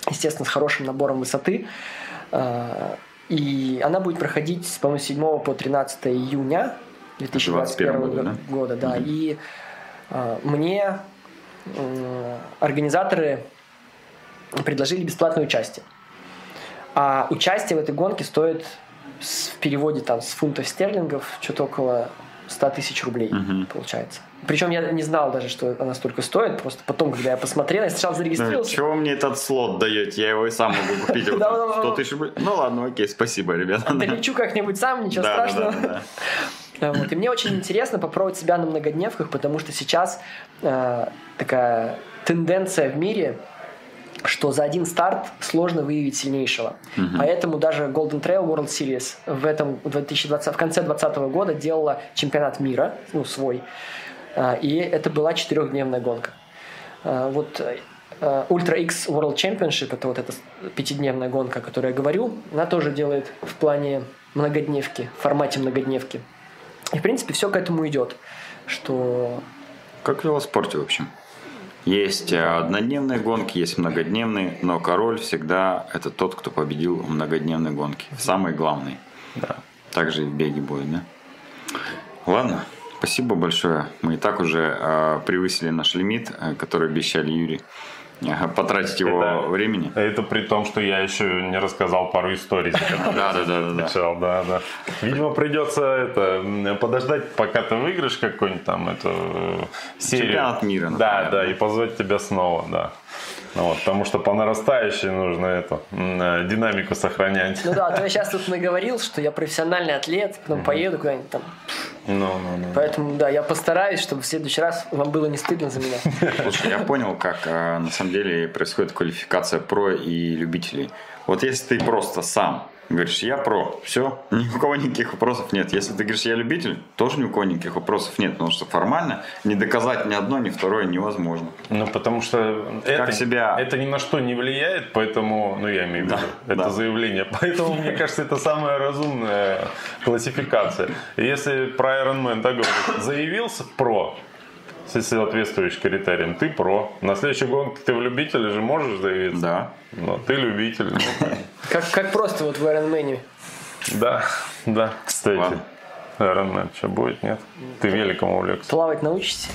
естественно, с хорошим набором высоты. А, И она будет проходить, с, по-моему, с 7 по 13 июня 2021 году, да? года. Да. И а, мне м, организаторы предложили бесплатное участие. А участие в этой гонке стоит в переводе там с фунтов стерлингов что-то около 100 тысяч рублей получается. Причем я не знал даже, что она столько стоит. Просто потом, когда я посмотрел, я сначала Ну, зарегистрировался. чего вы мне этот слот даете? Я его и сам могу купить. Вот *laughs* Да, да, да. 100 тысяч рублей. Ну ладно, окей, спасибо, ребята. Долечу как-нибудь сам, ничего страшного. *laughs* Вот. И мне очень интересно попробовать себя на многодневках, потому что сейчас э, такая тенденция в мире, что за один старт сложно выявить сильнейшего. Поэтому даже Golden Trail World Series в этом в 2020, в конце 2020 года делала чемпионат мира, ну свой, А, и это была четырехдневная гонка. А, Вот Ultra X World Championship, это вот эта пятидневная гонка, о которой я говорю, она тоже делает в плане многодневки, в формате многодневки. И, в принципе, все к этому идет, что Как в велоспорте, в общем. Есть э, однодневные гонки, есть многодневные, но король всегда это тот, кто победил в многодневной гонке. Самый главный. Да. Так же и в беге будет, да? Ладно, спасибо большое. Мы и так уже э, превысили наш лимит, э, который обещали Юрий. Потратить его Это- времени. Это при том, что я еще не рассказал пару историй. *laughs* Да, да, да, да, да. Да. Видимо, придется это подождать, пока ты выиграешь какой-нибудь там эту э, серию. Чемпионат мира, да, да. и позвать тебя снова, да. Ну вот, потому что по нарастающей нужно это м, э, динамику сохранять. Ну да, а то я сейчас тут наговорил, что я профессиональный атлет, потом поеду куда-нибудь там. Ну, ну, ну. Поэтому, да, я постараюсь, чтобы в следующий раз вам было не стыдно за меня. Слушай, я понял, как э, на самом деле происходит квалификация про и любителей. Вот если ты просто сам говоришь, я про, все, *laughs* ни у кого никаких вопросов нет. Если ты говоришь, я любитель, тоже ни у кого никаких вопросов нет, потому что формально не доказать ни одно, ни второе невозможно. Ну, потому что это, себя- это ни на что не влияет, поэтому, ну, я имею в виду, Да, это да. заявление. *laughs* Поэтому, мне кажется, это самая разумная классификация. Если про Iron Man так говорят, заявился про, с соответствующим критериям, ты про. На следующей гонке ты в любителе же можешь заявиться? Да. Ну, ты любитель. Ну, Как, как просто вот в Iron Man. Да, да. Кстати, Ладно. Iron Man что будет, нет? Ты великом увлекся. Плавать научишься?